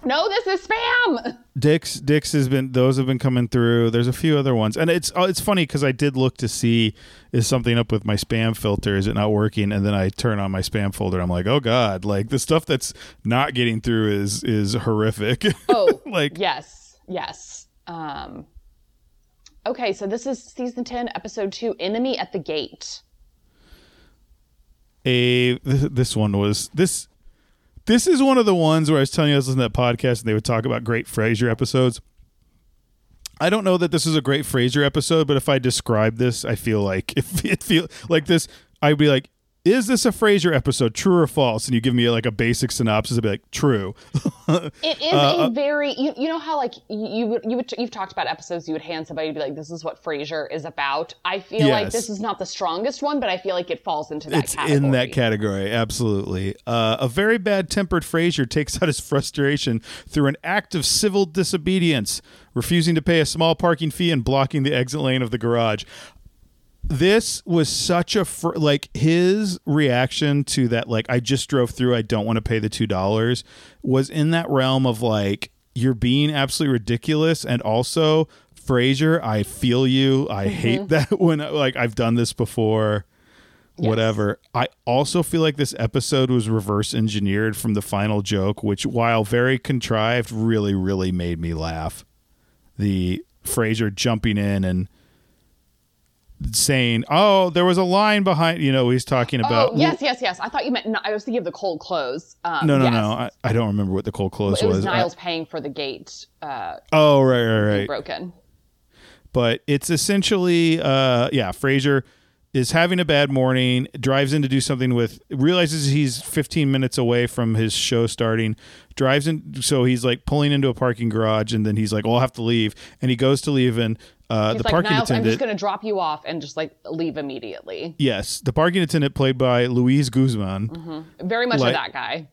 no, this is spam. Dick's Dick's has been those have been coming through. There's a few other ones, and it's uh, it's funny because I did look to see is something up with my spam filter. Is it not working? And then I turn on my spam folder. I'm like, oh god, like the stuff that's not getting through is is horrific. Oh, like yes, yes. Um, okay, so this is season ten, episode two, "Enemy at the Gate." a this, this one was this this is one of the ones where I was telling you I was listening to that podcast and they would talk about great Frasier episodes. I don't know that this is a great Frasier episode, but if I describe this, I feel like if it feel like this, I'd be like, "Is this a Frasier episode? True or false?" And you give me like a basic synopsis. I'd be like, "True." It is a very you, you know how like you would you would you've talked about episodes you would hand somebody to be like this is what Frasier is about. I feel like this is not the strongest one, but I feel like it falls into that it's category. in that category absolutely uh, a very bad tempered Frasier takes out his frustration through an act of civil disobedience refusing to pay a small parking fee and blocking the exit lane of the garage this was such a fr- like his reaction to that like i just drove through i don't want to pay the two dollars was in that realm of like you're being absolutely ridiculous and also Frasier, I feel you. I mm-hmm. hate that when like I've done this before whatever. I also feel like this episode was reverse engineered from the final joke, which, while very contrived, really, really made me laugh. The Frasier jumping in and saying, "Oh, there was a line behind," you know, he's talking about. Oh yes, yes, yes. I thought you meant. No, I was thinking of the cold clothes. Um, No, no, yes. no. I, I don't remember what the cold close It was was. I- Niles paying for the gate uh, oh, right, right, right. broken. but it's essentially uh yeah frasier is having a bad morning drives in to do something with realizes he's 15 minutes away from his show starting drives in so he's like pulling into a parking garage and then he's like well i'll have to leave and he goes to leave and uh the like, parking Niles, I'm just going to drop you off and just like leave immediately. yes the parking attendant played by luis guzman Mm-hmm. Very much Like- of that guy.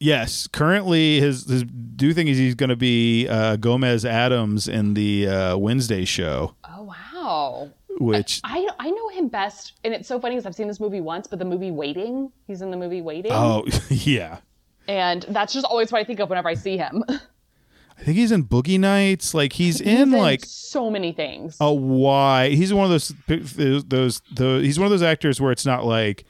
yes currently his his do thing is he's going to be uh gomez addams in the uh wednesday show Oh wow. Which I I know him best, and it's so funny because I've seen this movie once, but the movie Waiting, he's in the movie Waiting, oh yeah and that's just always what I think of whenever I see him. I think he's in Boogie Nights. Like he's, He's in like so many things. a why. He's one of those those those, he's one of those actors where it's not like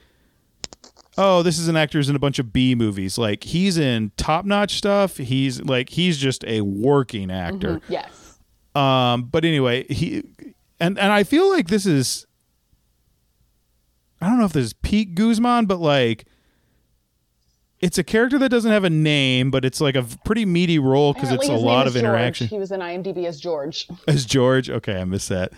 oh this is an actor who's in a bunch of B movies. Like he's in top notch stuff. He's like he's just a working actor. yes. Um, but anyway, he and and I feel like this is I don't know if this is Pete Guzman, but like it's a character that doesn't have a name, but it's like a pretty meaty role because it's a lot of George. interaction. He was in IMDb as George. as George. Okay, I missed that.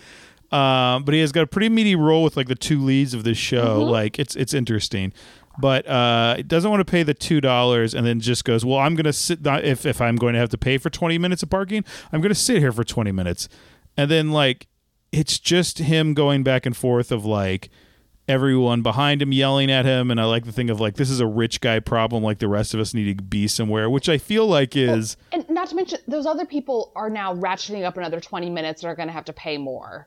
Um, but he has got a pretty meaty role with like the two leads of this show. Like it's it's interesting, but uh, it doesn't want to pay the two dollars and then just goes, well, I'm gonna sit. If if I'm going to have to pay for twenty minutes of parking, I'm gonna sit here for twenty minutes, and then like it's just him going back and forth of like everyone behind him yelling at him and i like the thing of like this is a rich guy problem like the rest of us need to be somewhere which i feel like is And not to mention, those other people are now ratcheting up another 20 minutes and are going to have to pay more.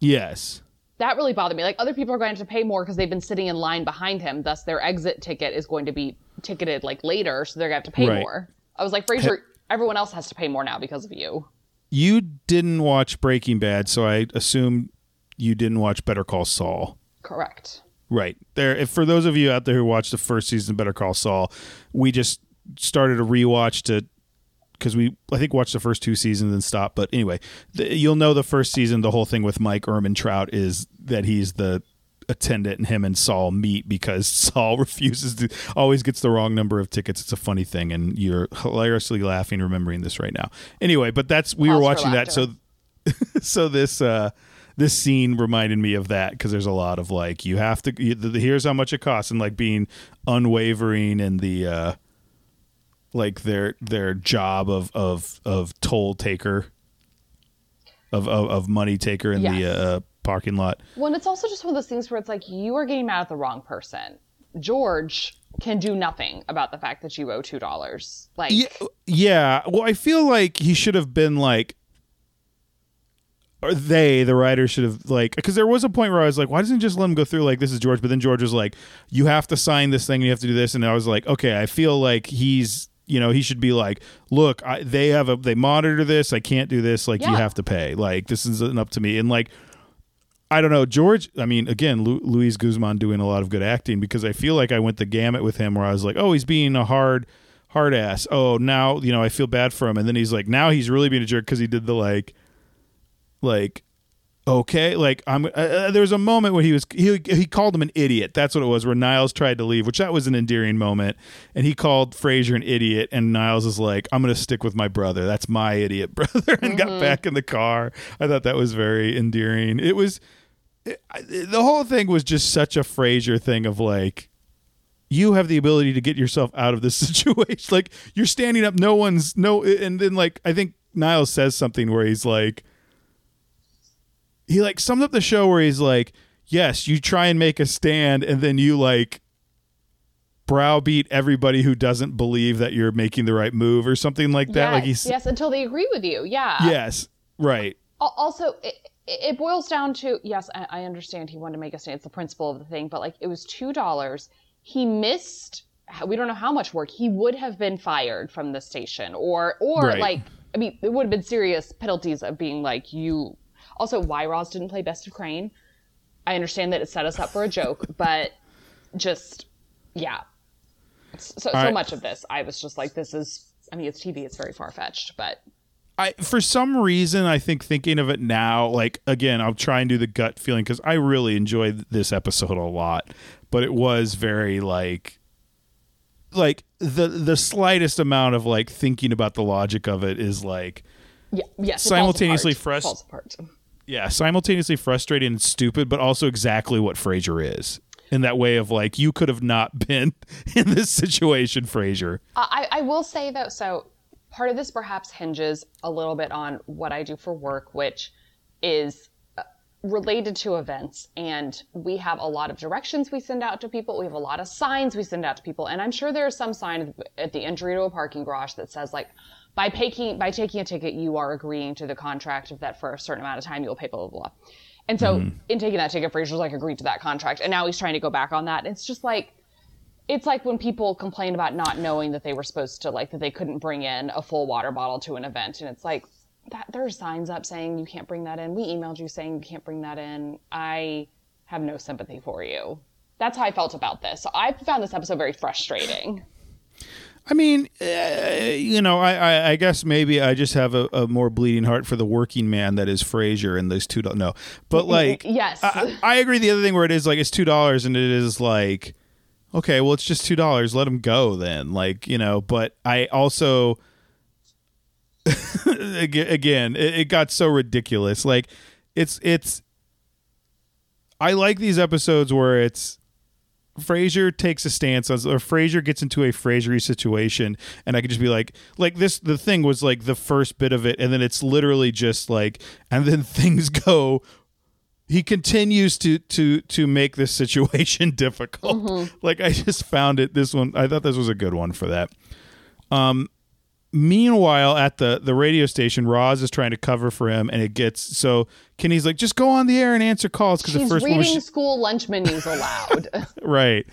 yes That really bothered me. Like, other people are going to have to pay more because they've been sitting in line behind him. Thus, their exit ticket is going to be ticketed like later, so they're going to have to pay Right. more. I was like, Frasier, everyone else has to pay more now because of you. You didn't watch Breaking Bad, so I assume you didn't watch Better Call Saul. Correct. Right. There if for those of you out there who watched the first season of Better Call Saul, we just started a rewatch to because we I think watched the first two seasons and stopped. But anyway, the, you'll know the first season. The whole thing with Mike Ehrmantraut is that he's the attendant, and him and Saul meet because Saul refuses to always gets the wrong number of tickets. It's a funny thing, and you're hilariously laughing remembering this right now. Anyway, but that's we were Pause for watching that, so so this uh this scene reminded me of that because there's a lot of like you have to you, the, here's how much it costs and like being unwavering in the uh like their their job of of of toll taker of of, of money taker in the uh parking lot. Well, and it's also just one of those things where it's like you are getting mad at the wrong person. George can do nothing about the fact that you owe two dollars. Like, Yeah, yeah. Well, I feel like he should have been like, or they, the writer, should have like, because there was a point where I was like, why doesn't he just let him go through? Like, this is George, but then George was like, you have to sign this thing, and you have to do this, and I was like, okay, I feel like he's. You know, he should be like, "Look, I, they have a they monitor this. I can't do this. Like, you have to pay. Like, this isn't up to me." And like, I don't know, George. I mean, again, Lu- Luis Guzman doing a lot of good acting because I feel like I went the gamut with him where I was like, oh, he's being a hard, hard ass. Oh, now you know I feel bad for him, and then he's like, now he's really being a jerk because he did the like, like, okay, like I'm. Uh, uh, there was a moment where he was he he called him an idiot. That's what it was. Where Niles tried to leave, which that was an endearing moment, and he called Frasier an idiot, and Niles is like, I'm gonna stick with my brother. That's my idiot brother, and got back in the car. I thought that was very endearing. It was it, I- the whole thing was just such a Frasier thing of like you have the ability to get yourself out of this situation like you're standing up no one's no and then like i think niles says something where he's like he like sums up the show where he's like yes you try and make a stand and then you like browbeat everybody who doesn't believe that you're making the right move or something like that yes, like he's yes, until they agree with you. Yeah. yes right Also, it, it boils down to yes, I, I understand he wanted to make a stand. It's the principle of the thing, but like it was two dollars. He missed. We don't know how much work he would have been fired from the station, or or Right. like I mean, it would have been serious penalties of being like you. Also, why Roz didn't play Best of Crane? I understand that it set us up for a joke, but just yeah. So so right. much of this, I was just like, this is. I mean, it's TV. It's very far fetched, but I for some reason I think thinking of it now, like again, I'll try and do the gut feeling because I really enjoyed this episode a lot, but it was very like like the the slightest amount of like thinking about the logic of it is like yeah, yes, Simultaneously apart. Yeah, simultaneously frustrating and stupid, but also exactly what Frasier is. In that way of like you could have not been in this situation, Frasier. I, I will say though, so part of this perhaps hinges a little bit on what I do for work, which is uh, related to events. And we have a lot of directions we send out to people. We have a lot of signs we send out to people. And I'm sure there's some sign at the entry to a parking garage that says like, by taking by taking a ticket, you are agreeing to the contract of that for a certain amount of time you'll pay blah blah blah. And so mm-hmm. in taking that ticket, Frasier's like agreed to that contract, and now he's trying to go back on that. It's just like it's like when people complain about not knowing that they were supposed to like that they couldn't bring in a full water bottle to an event and it's like that there are signs up saying you can't bring that in. We emailed you saying you can't bring that in. I have no sympathy for you. That's how i felt about this. So i found this episode very frustrating I mean, uh, you know, I, I, I guess maybe I just have a, a more bleeding heart for the working man that is Frasier and those two. do- No, but like, yes I, I agree. The other thing where it is like it's two dollars and it is like, okay, well, it's just two dollars. Let him go then. Like you know, but I also, again, it, it got so ridiculous. Like it's it's. I like these episodes where it's Frasier takes a stance on, or Frasier gets into a Frasiery situation, and I could just be like, like this. The thing was like the first bit of it, and then it's literally just like, and then things go. He continues to to to make this situation difficult. Like I just found it. This one, I thought this was a good one for that. Um, meanwhile, at the the radio station, Roz is trying to cover for him, and it gets so Kenny's like, just go on the air and answer calls because the first one reading was she- school lunch menus aloud. Right.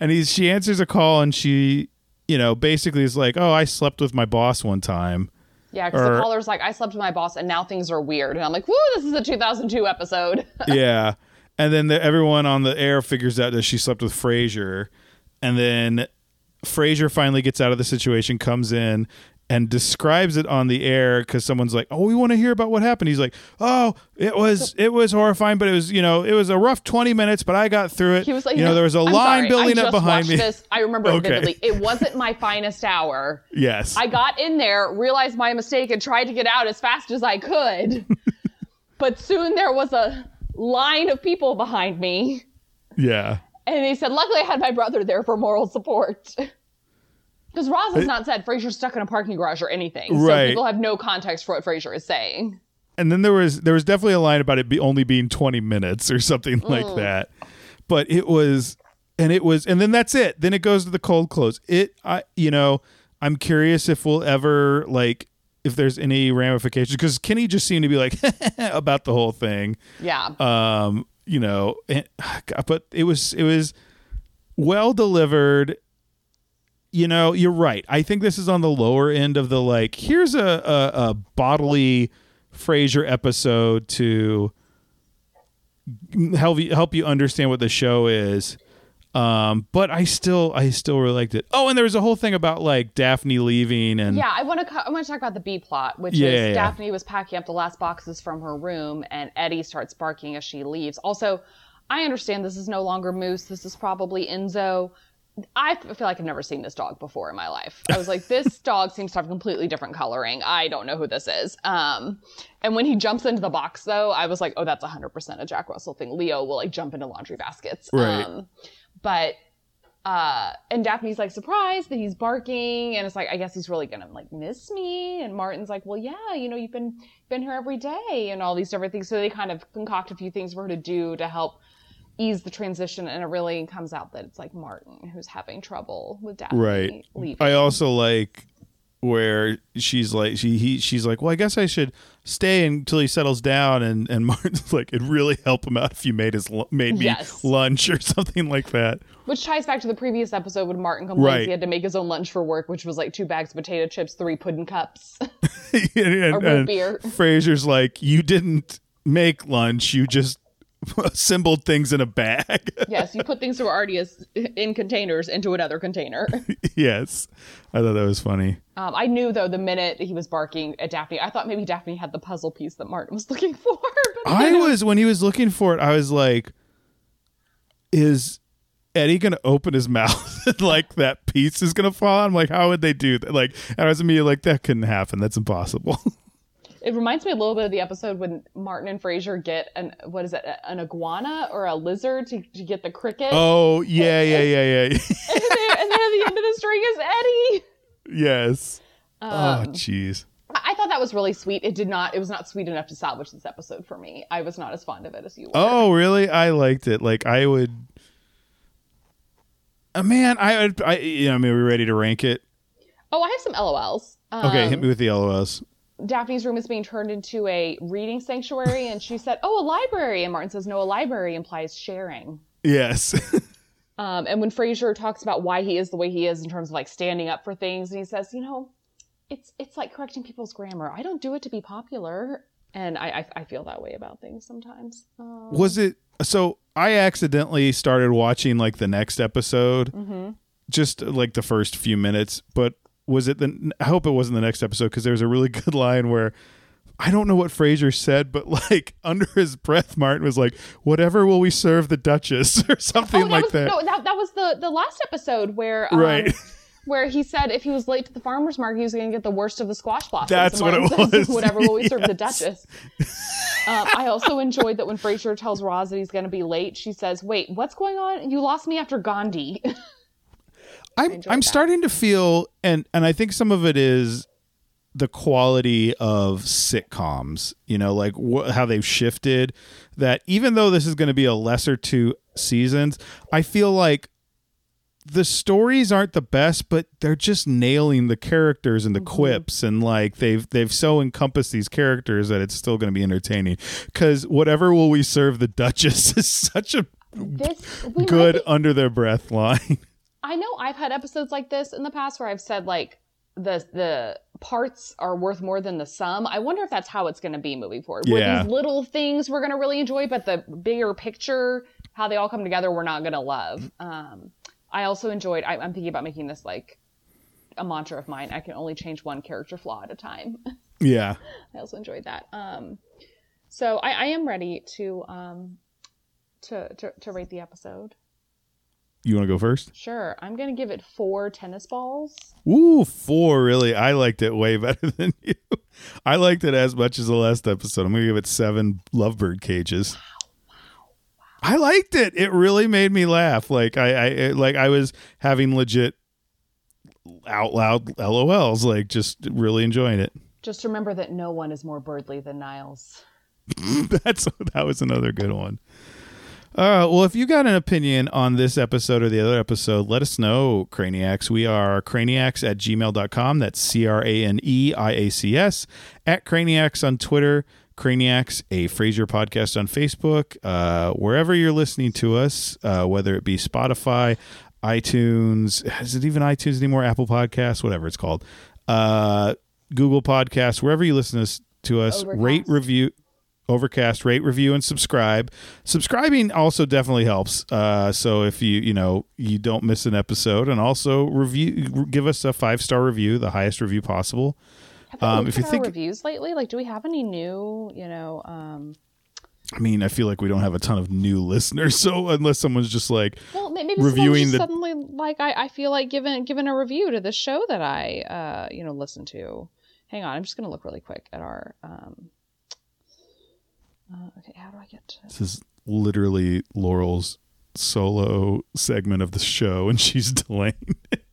And he's she answers a call and she you know basically is like oh i slept with my boss one time. Yeah because the caller's like i slept with my boss and now things are weird. And i'm like woo this is a 2002 episode. Yeah. And then the, everyone on the air figures out that she slept with frasier. And then frasier finally gets out of the situation comes in and describes it on the air because someone's like, "Oh, we want to hear about what happened." He's like, "Oh, it was it was horrifying, but it was you know it was a rough twenty minutes, but I got through it. He was like, you know, there was a I'm line sorry, building I up behind me. This. I remember it Okay. vividly. It wasn't my finest hour. Yes, I got in there, realized my mistake, and tried to get out as fast as I could. but soon there was a line of people behind me. yeah, And he said, luckily I had my brother there for moral support. Because Roz has not said Frasier's stuck in a parking garage or anything. So people have no context for what Frasier is saying. and then there was there was definitely a line about it be only being 20 minutes or something like that but it was and it was and then that's it then it goes to the cold close it i you know i'm curious if we'll ever like if there's any ramifications because kenny just seemed to be like about the whole thing Yeah. um you know and, but it was it was well delivered you know you're right i think this is on the lower end of the like here's a a, a bodily frasier episode to help you help you understand what the show is um but i still i still really liked it oh and there was a whole thing about like daphne leaving and Yeah, I want to. I want to talk about the B plot, which Yeah, is yeah, yeah. Daphne was packing up the last boxes from her room, and Eddie starts barking as she leaves. Also, I understand this is no longer Moose. This is probably Enzo. I feel like I've never seen this dog before in my life. I was like, this dog seems to have completely different coloring. I don't know who this is. Um, and when he jumps into the box, though, I was like, oh, that's 100% a Jack Russell thing. Leo will like jump into laundry baskets. Right. Um, but uh and Daphne's like surprised that he's barking and it's like I guess he's really gonna like miss me and Martin's like well yeah you know you've been been here every day and all these different things so they kind of concoct a few things for her to do to help ease the transition and it really comes out that it's like Martin who's having trouble with Daphne right leaving. i also like where she's like she he she's like well i guess i should stay until he settles down and and martin's like it'd really help him out if you made his made me Yes. lunch or something like that Which ties back to the previous episode when Martin complains Right. he had to make his own lunch for work, which was like two bags of potato chips, three pudding cups. and, and, Or root and beer. Frasier's like, you didn't make lunch, you just assembled things in a bag. yes, you put things that were already as, in containers into another container. yes, I thought that was funny. Um, I knew though the minute he was barking at Daphne, I thought maybe Daphne had the puzzle piece that Martin was looking for. But I was when he was looking for it, I was like, is Eddie gonna open his mouth and like that piece is gonna fall? I'm like, how would they do that? Like, and I was immediately like, that couldn't happen. That's impossible. It reminds me a little bit of the episode when Martin and Frasier get an what is it, an iguana or a lizard to, to get the cricket, oh yeah, yeah, yeah, yeah. and, then, and then at the end of the string is Eddie. yes. oh Um, jeez. I thought that was really sweet. It did not. It was not sweet enough to salvage this episode for me. I was not as fond of it as you were. Oh, really? I liked it. Like I would. Uh, man, I would. I, you know, I mean, we're ready to rank it. Oh, I have some LOLs. Um, Okay, hit me with the LOLs. Daphne's room is being turned into a reading sanctuary, and she said, "Oh, a library." And Martin says, "No, a library implies sharing." Yes. Um, and when Frasier talks about why he is the way he is in terms of like standing up for things, and he says, "You know, it's it's like correcting people's grammar. I don't do it to be popular." And I I, I feel that way about things sometimes. Um, was it so? I accidentally started watching like the next episode, Mm-hmm. just like the first few minutes. But was it the? I hope it wasn't the next episode because there was a really good line where. I don't know what Frasier said, but like under his breath, Martin was like, "Whatever will we serve the Duchess?" or something oh, that like was, that. No, that that was the the last episode where um, Right. Where he said if he was late to the farmer's market, he was going to get the worst of the squash blossoms. That's what it says, was. Whatever will we serve the Duchess? um, I also enjoyed that when Frasier tells Roz that he's going to be late, she says, "Wait, what's going on? You lost me after Gandhi." I'm I'm that. starting to feel and and I think some of it is the quality of sitcoms, you know, like wh- how they've shifted that even though this is going to be a lesser two seasons, I feel like the stories aren't the best, but they're just nailing the characters and the mm-hmm. quips, and like they've they've so encompassed these characters that it's still going to be entertaining. Because whatever will we serve the Duchess is such a this good be- under their breath line. I know I've had episodes like this in the past where I've said like the the parts are worth more than the sum. I wonder if that's how it's going to be moving forward. Where these little things we're going to really enjoy, but the bigger picture, how they all come together, we're not going to love. Um, I also enjoyed. I, I'm thinking about making this like a mantra of mine. I can only change one character flaw at a time. yeah. I also enjoyed that. Um, so I, I am ready to um, to, to to rate the episode. You want to go first? Sure, I'm going to give it four tennis balls. Ooh, four really. I liked it way better than you. I liked it as much as the last episode. I'm gonna give it seven lovebird cages. I liked it. It really made me laugh. Like I, I it- like I was having legit out loud LOLs, like just really enjoying it. Just remember that no one is more birdly than Niles. That's that was another good one. Uh, well, if you got an opinion on this episode or the other episode, let us know, Craniacs. We are craniacs at gmail.com. That's C R A N E I A C S. At Craniacs on Twitter, Craniacs, a Frasier podcast on Facebook. Uh, wherever you're listening to us, uh, whether it be Spotify, iTunes, is it even iTunes anymore? Apple Podcasts, whatever it's called. Uh, Google Podcasts, wherever you listen to us, Overcast. rate, review. Overcast, rate, review, and subscribe. Subscribing also definitely helps. Uh, so if you you know you don't miss an episode, and also review, give us a five star review, the highest review possible. Um, if you think- reviews lately? Like, do we have any new, you know, um, I mean, I feel like we don't have a ton of new listeners, so unless someone's just like, well, maybe Reviewing reviewing the- suddenly like I, I feel like giving giving a review to the show that I uh you know listen to. Hang on, I'm just gonna look really quick at our um. Uh, okay, how do I get to? this is literally Laurel's solo segment of the show, and she's delaying. it.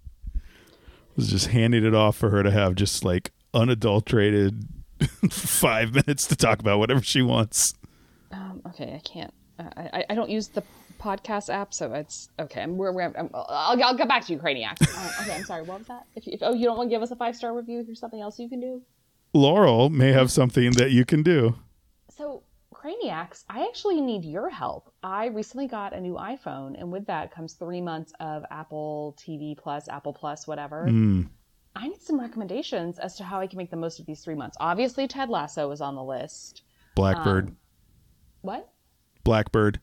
was just handing it off for her to have just like unadulterated five minutes to talk about whatever she wants. Um, okay, I can't. Uh, I I- don't use the podcast app, so it's okay. I'm, we're, we're, I'm, I'll, I'll get back to you, Craniacs. Uh, okay, I'm sorry. What was that? If, if oh you don't want to give us a five star review, here's something else you can do. Laurel may have something that you can do. So, Craniacs, I actually need your help. I recently got a new iPhone, and with that comes three months of Apple TV Plus, Apple Plus, whatever. Mm. I need some recommendations as to how I can make the most of these three months. Obviously, Ted Lasso is on the list. Blackbird. Um, What? Blackbird.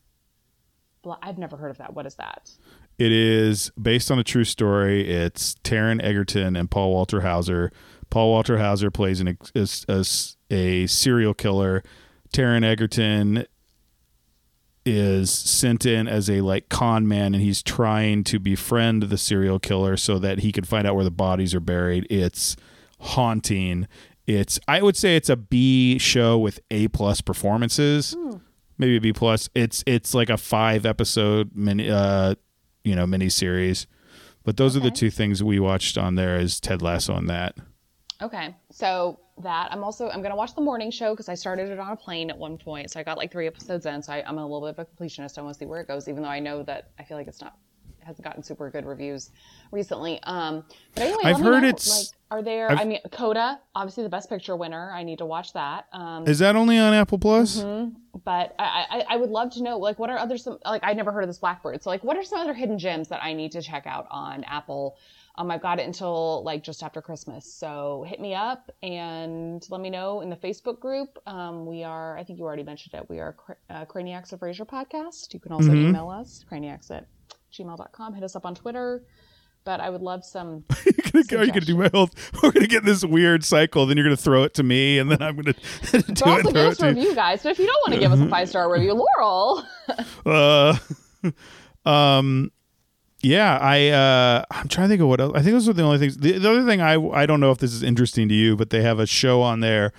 Bla- I've never heard of that. What is that? It is based on a true story. It's Taron Egerton and Paul Walter Hauser. Paul Walter Hauser plays an a, a, a serial killer. Taron Egerton is sent in as a like con man, and he's trying to befriend the serial killer so that he can find out where the bodies are buried. It's haunting. It's I would say it's a B show with A plus performances maybe a B plus. It's it's like a five episode mini uh you know mini series. But those are the two things we watched on there is Ted Lasso and that. Okay, so that I'm also I'm gonna watch the morning show because I started it on a plane at one point, so I got like three episodes in, so I, I'm a little bit of a completionist. I want to see where it goes, even though I know that I feel like it's not it hasn't gotten super good reviews recently. Um, but anyway, I've heard know, it's- like are there? I've- I mean, Coda, obviously the best picture winner. I need to watch that. Um, Is that only on Apple Plus? Mm-hmm. but I, I I would love to know like what are other some like I never heard of this Blackbird. So like what are some other hidden gems that I need to check out on Apple? Um, I've got it until like just after Christmas, so hit me up and let me know in the Facebook group. Um, we are I think you already mentioned it. We are uh, Craniacs a Frasier podcast. You can also Mhm. email us craniacs at gmail.com. Hit us up on Twitter. But I would love some. You're gonna- Are you going to do my whole? We're going to get this weird cycle. Then you're going to throw it to me, and then I'm going to do it. But also give throw us it a to you. review, guys. But if you don't want to give us a five star review, Laurel. Uh, um, yeah, I uh, I'm trying to think of what else. I think those are the only things. The, the other thing I I don't know if this is interesting to you, but they have a show on there.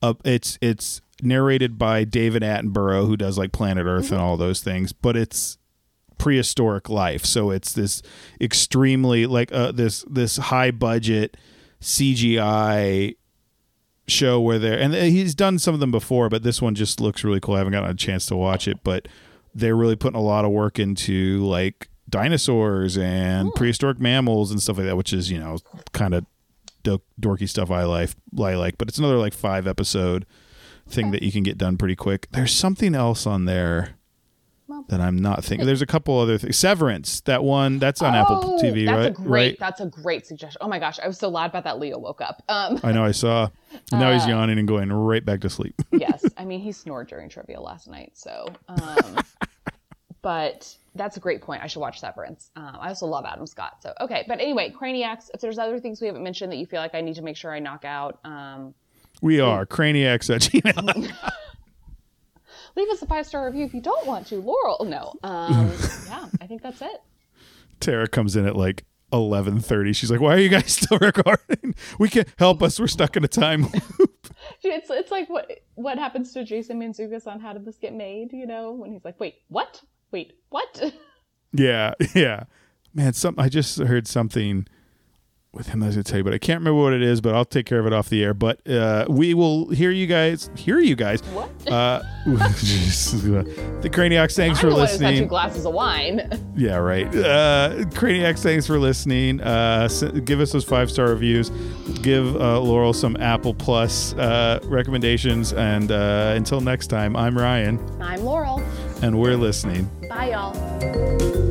Uh, it's it's narrated by David Attenborough, who does like Planet Earth and all those things, but it's prehistoric life. So it's this extremely like uh, this this high budget CGI show where they're and he's done some of them before, but this one just looks really cool. I haven't gotten a chance to watch it, but they're really putting a lot of work into like dinosaurs and prehistoric mammals and stuff like that, which is you know kind of do- dorky stuff I like. I like, but it's another like five episode thing that you can get done pretty quick. There's something else on there that I'm not thinking. There's a couple other things. Severance, that one that's on Apple Oh, TV, that's right? a great. right. That's a great suggestion. Oh my gosh, I was so loud about that. Leo woke up. Um, I know. I saw. Now he's Uh, yawning and going right back to sleep. yes, I mean he snored during trivia last night. So, um, but that's a great point. I should watch Severance. Um, I also love Adam Scott. So okay, but anyway, Craniacs. If there's other things we haven't mentioned that you feel like I need to make sure I knock out, um, We are Craniacs at Gmail. leave us a five star review if you don't want to. Laurel, no. Um, yeah, I think that's it. Tara comes in at like eleven thirty. She's like, "Why are you guys still recording? We can't help us. We're stuck in a time loop." It's it's like what what happens to Jason Mantzoukas on How Did This Get Made? You know, when he's like, wait, what? Wait, what? yeah, yeah. Man, some I just heard something. with him. I was gonna tell you, but I can't remember what it is. But I'll take care of it off the air. But uh, we will hear you guys. Hear you guys. What? Uh, the Craniacs. Thanks I'm for the one who's got two listening. glasses of wine. Yeah, right. Uh, Craniacs. Thanks for listening. Uh, give us those five star reviews. Give uh, Laurel some Apple Plus uh, recommendations. And uh, until next time, I'm Ryan, I'm Laurel. And we're listening. Bye, y'all.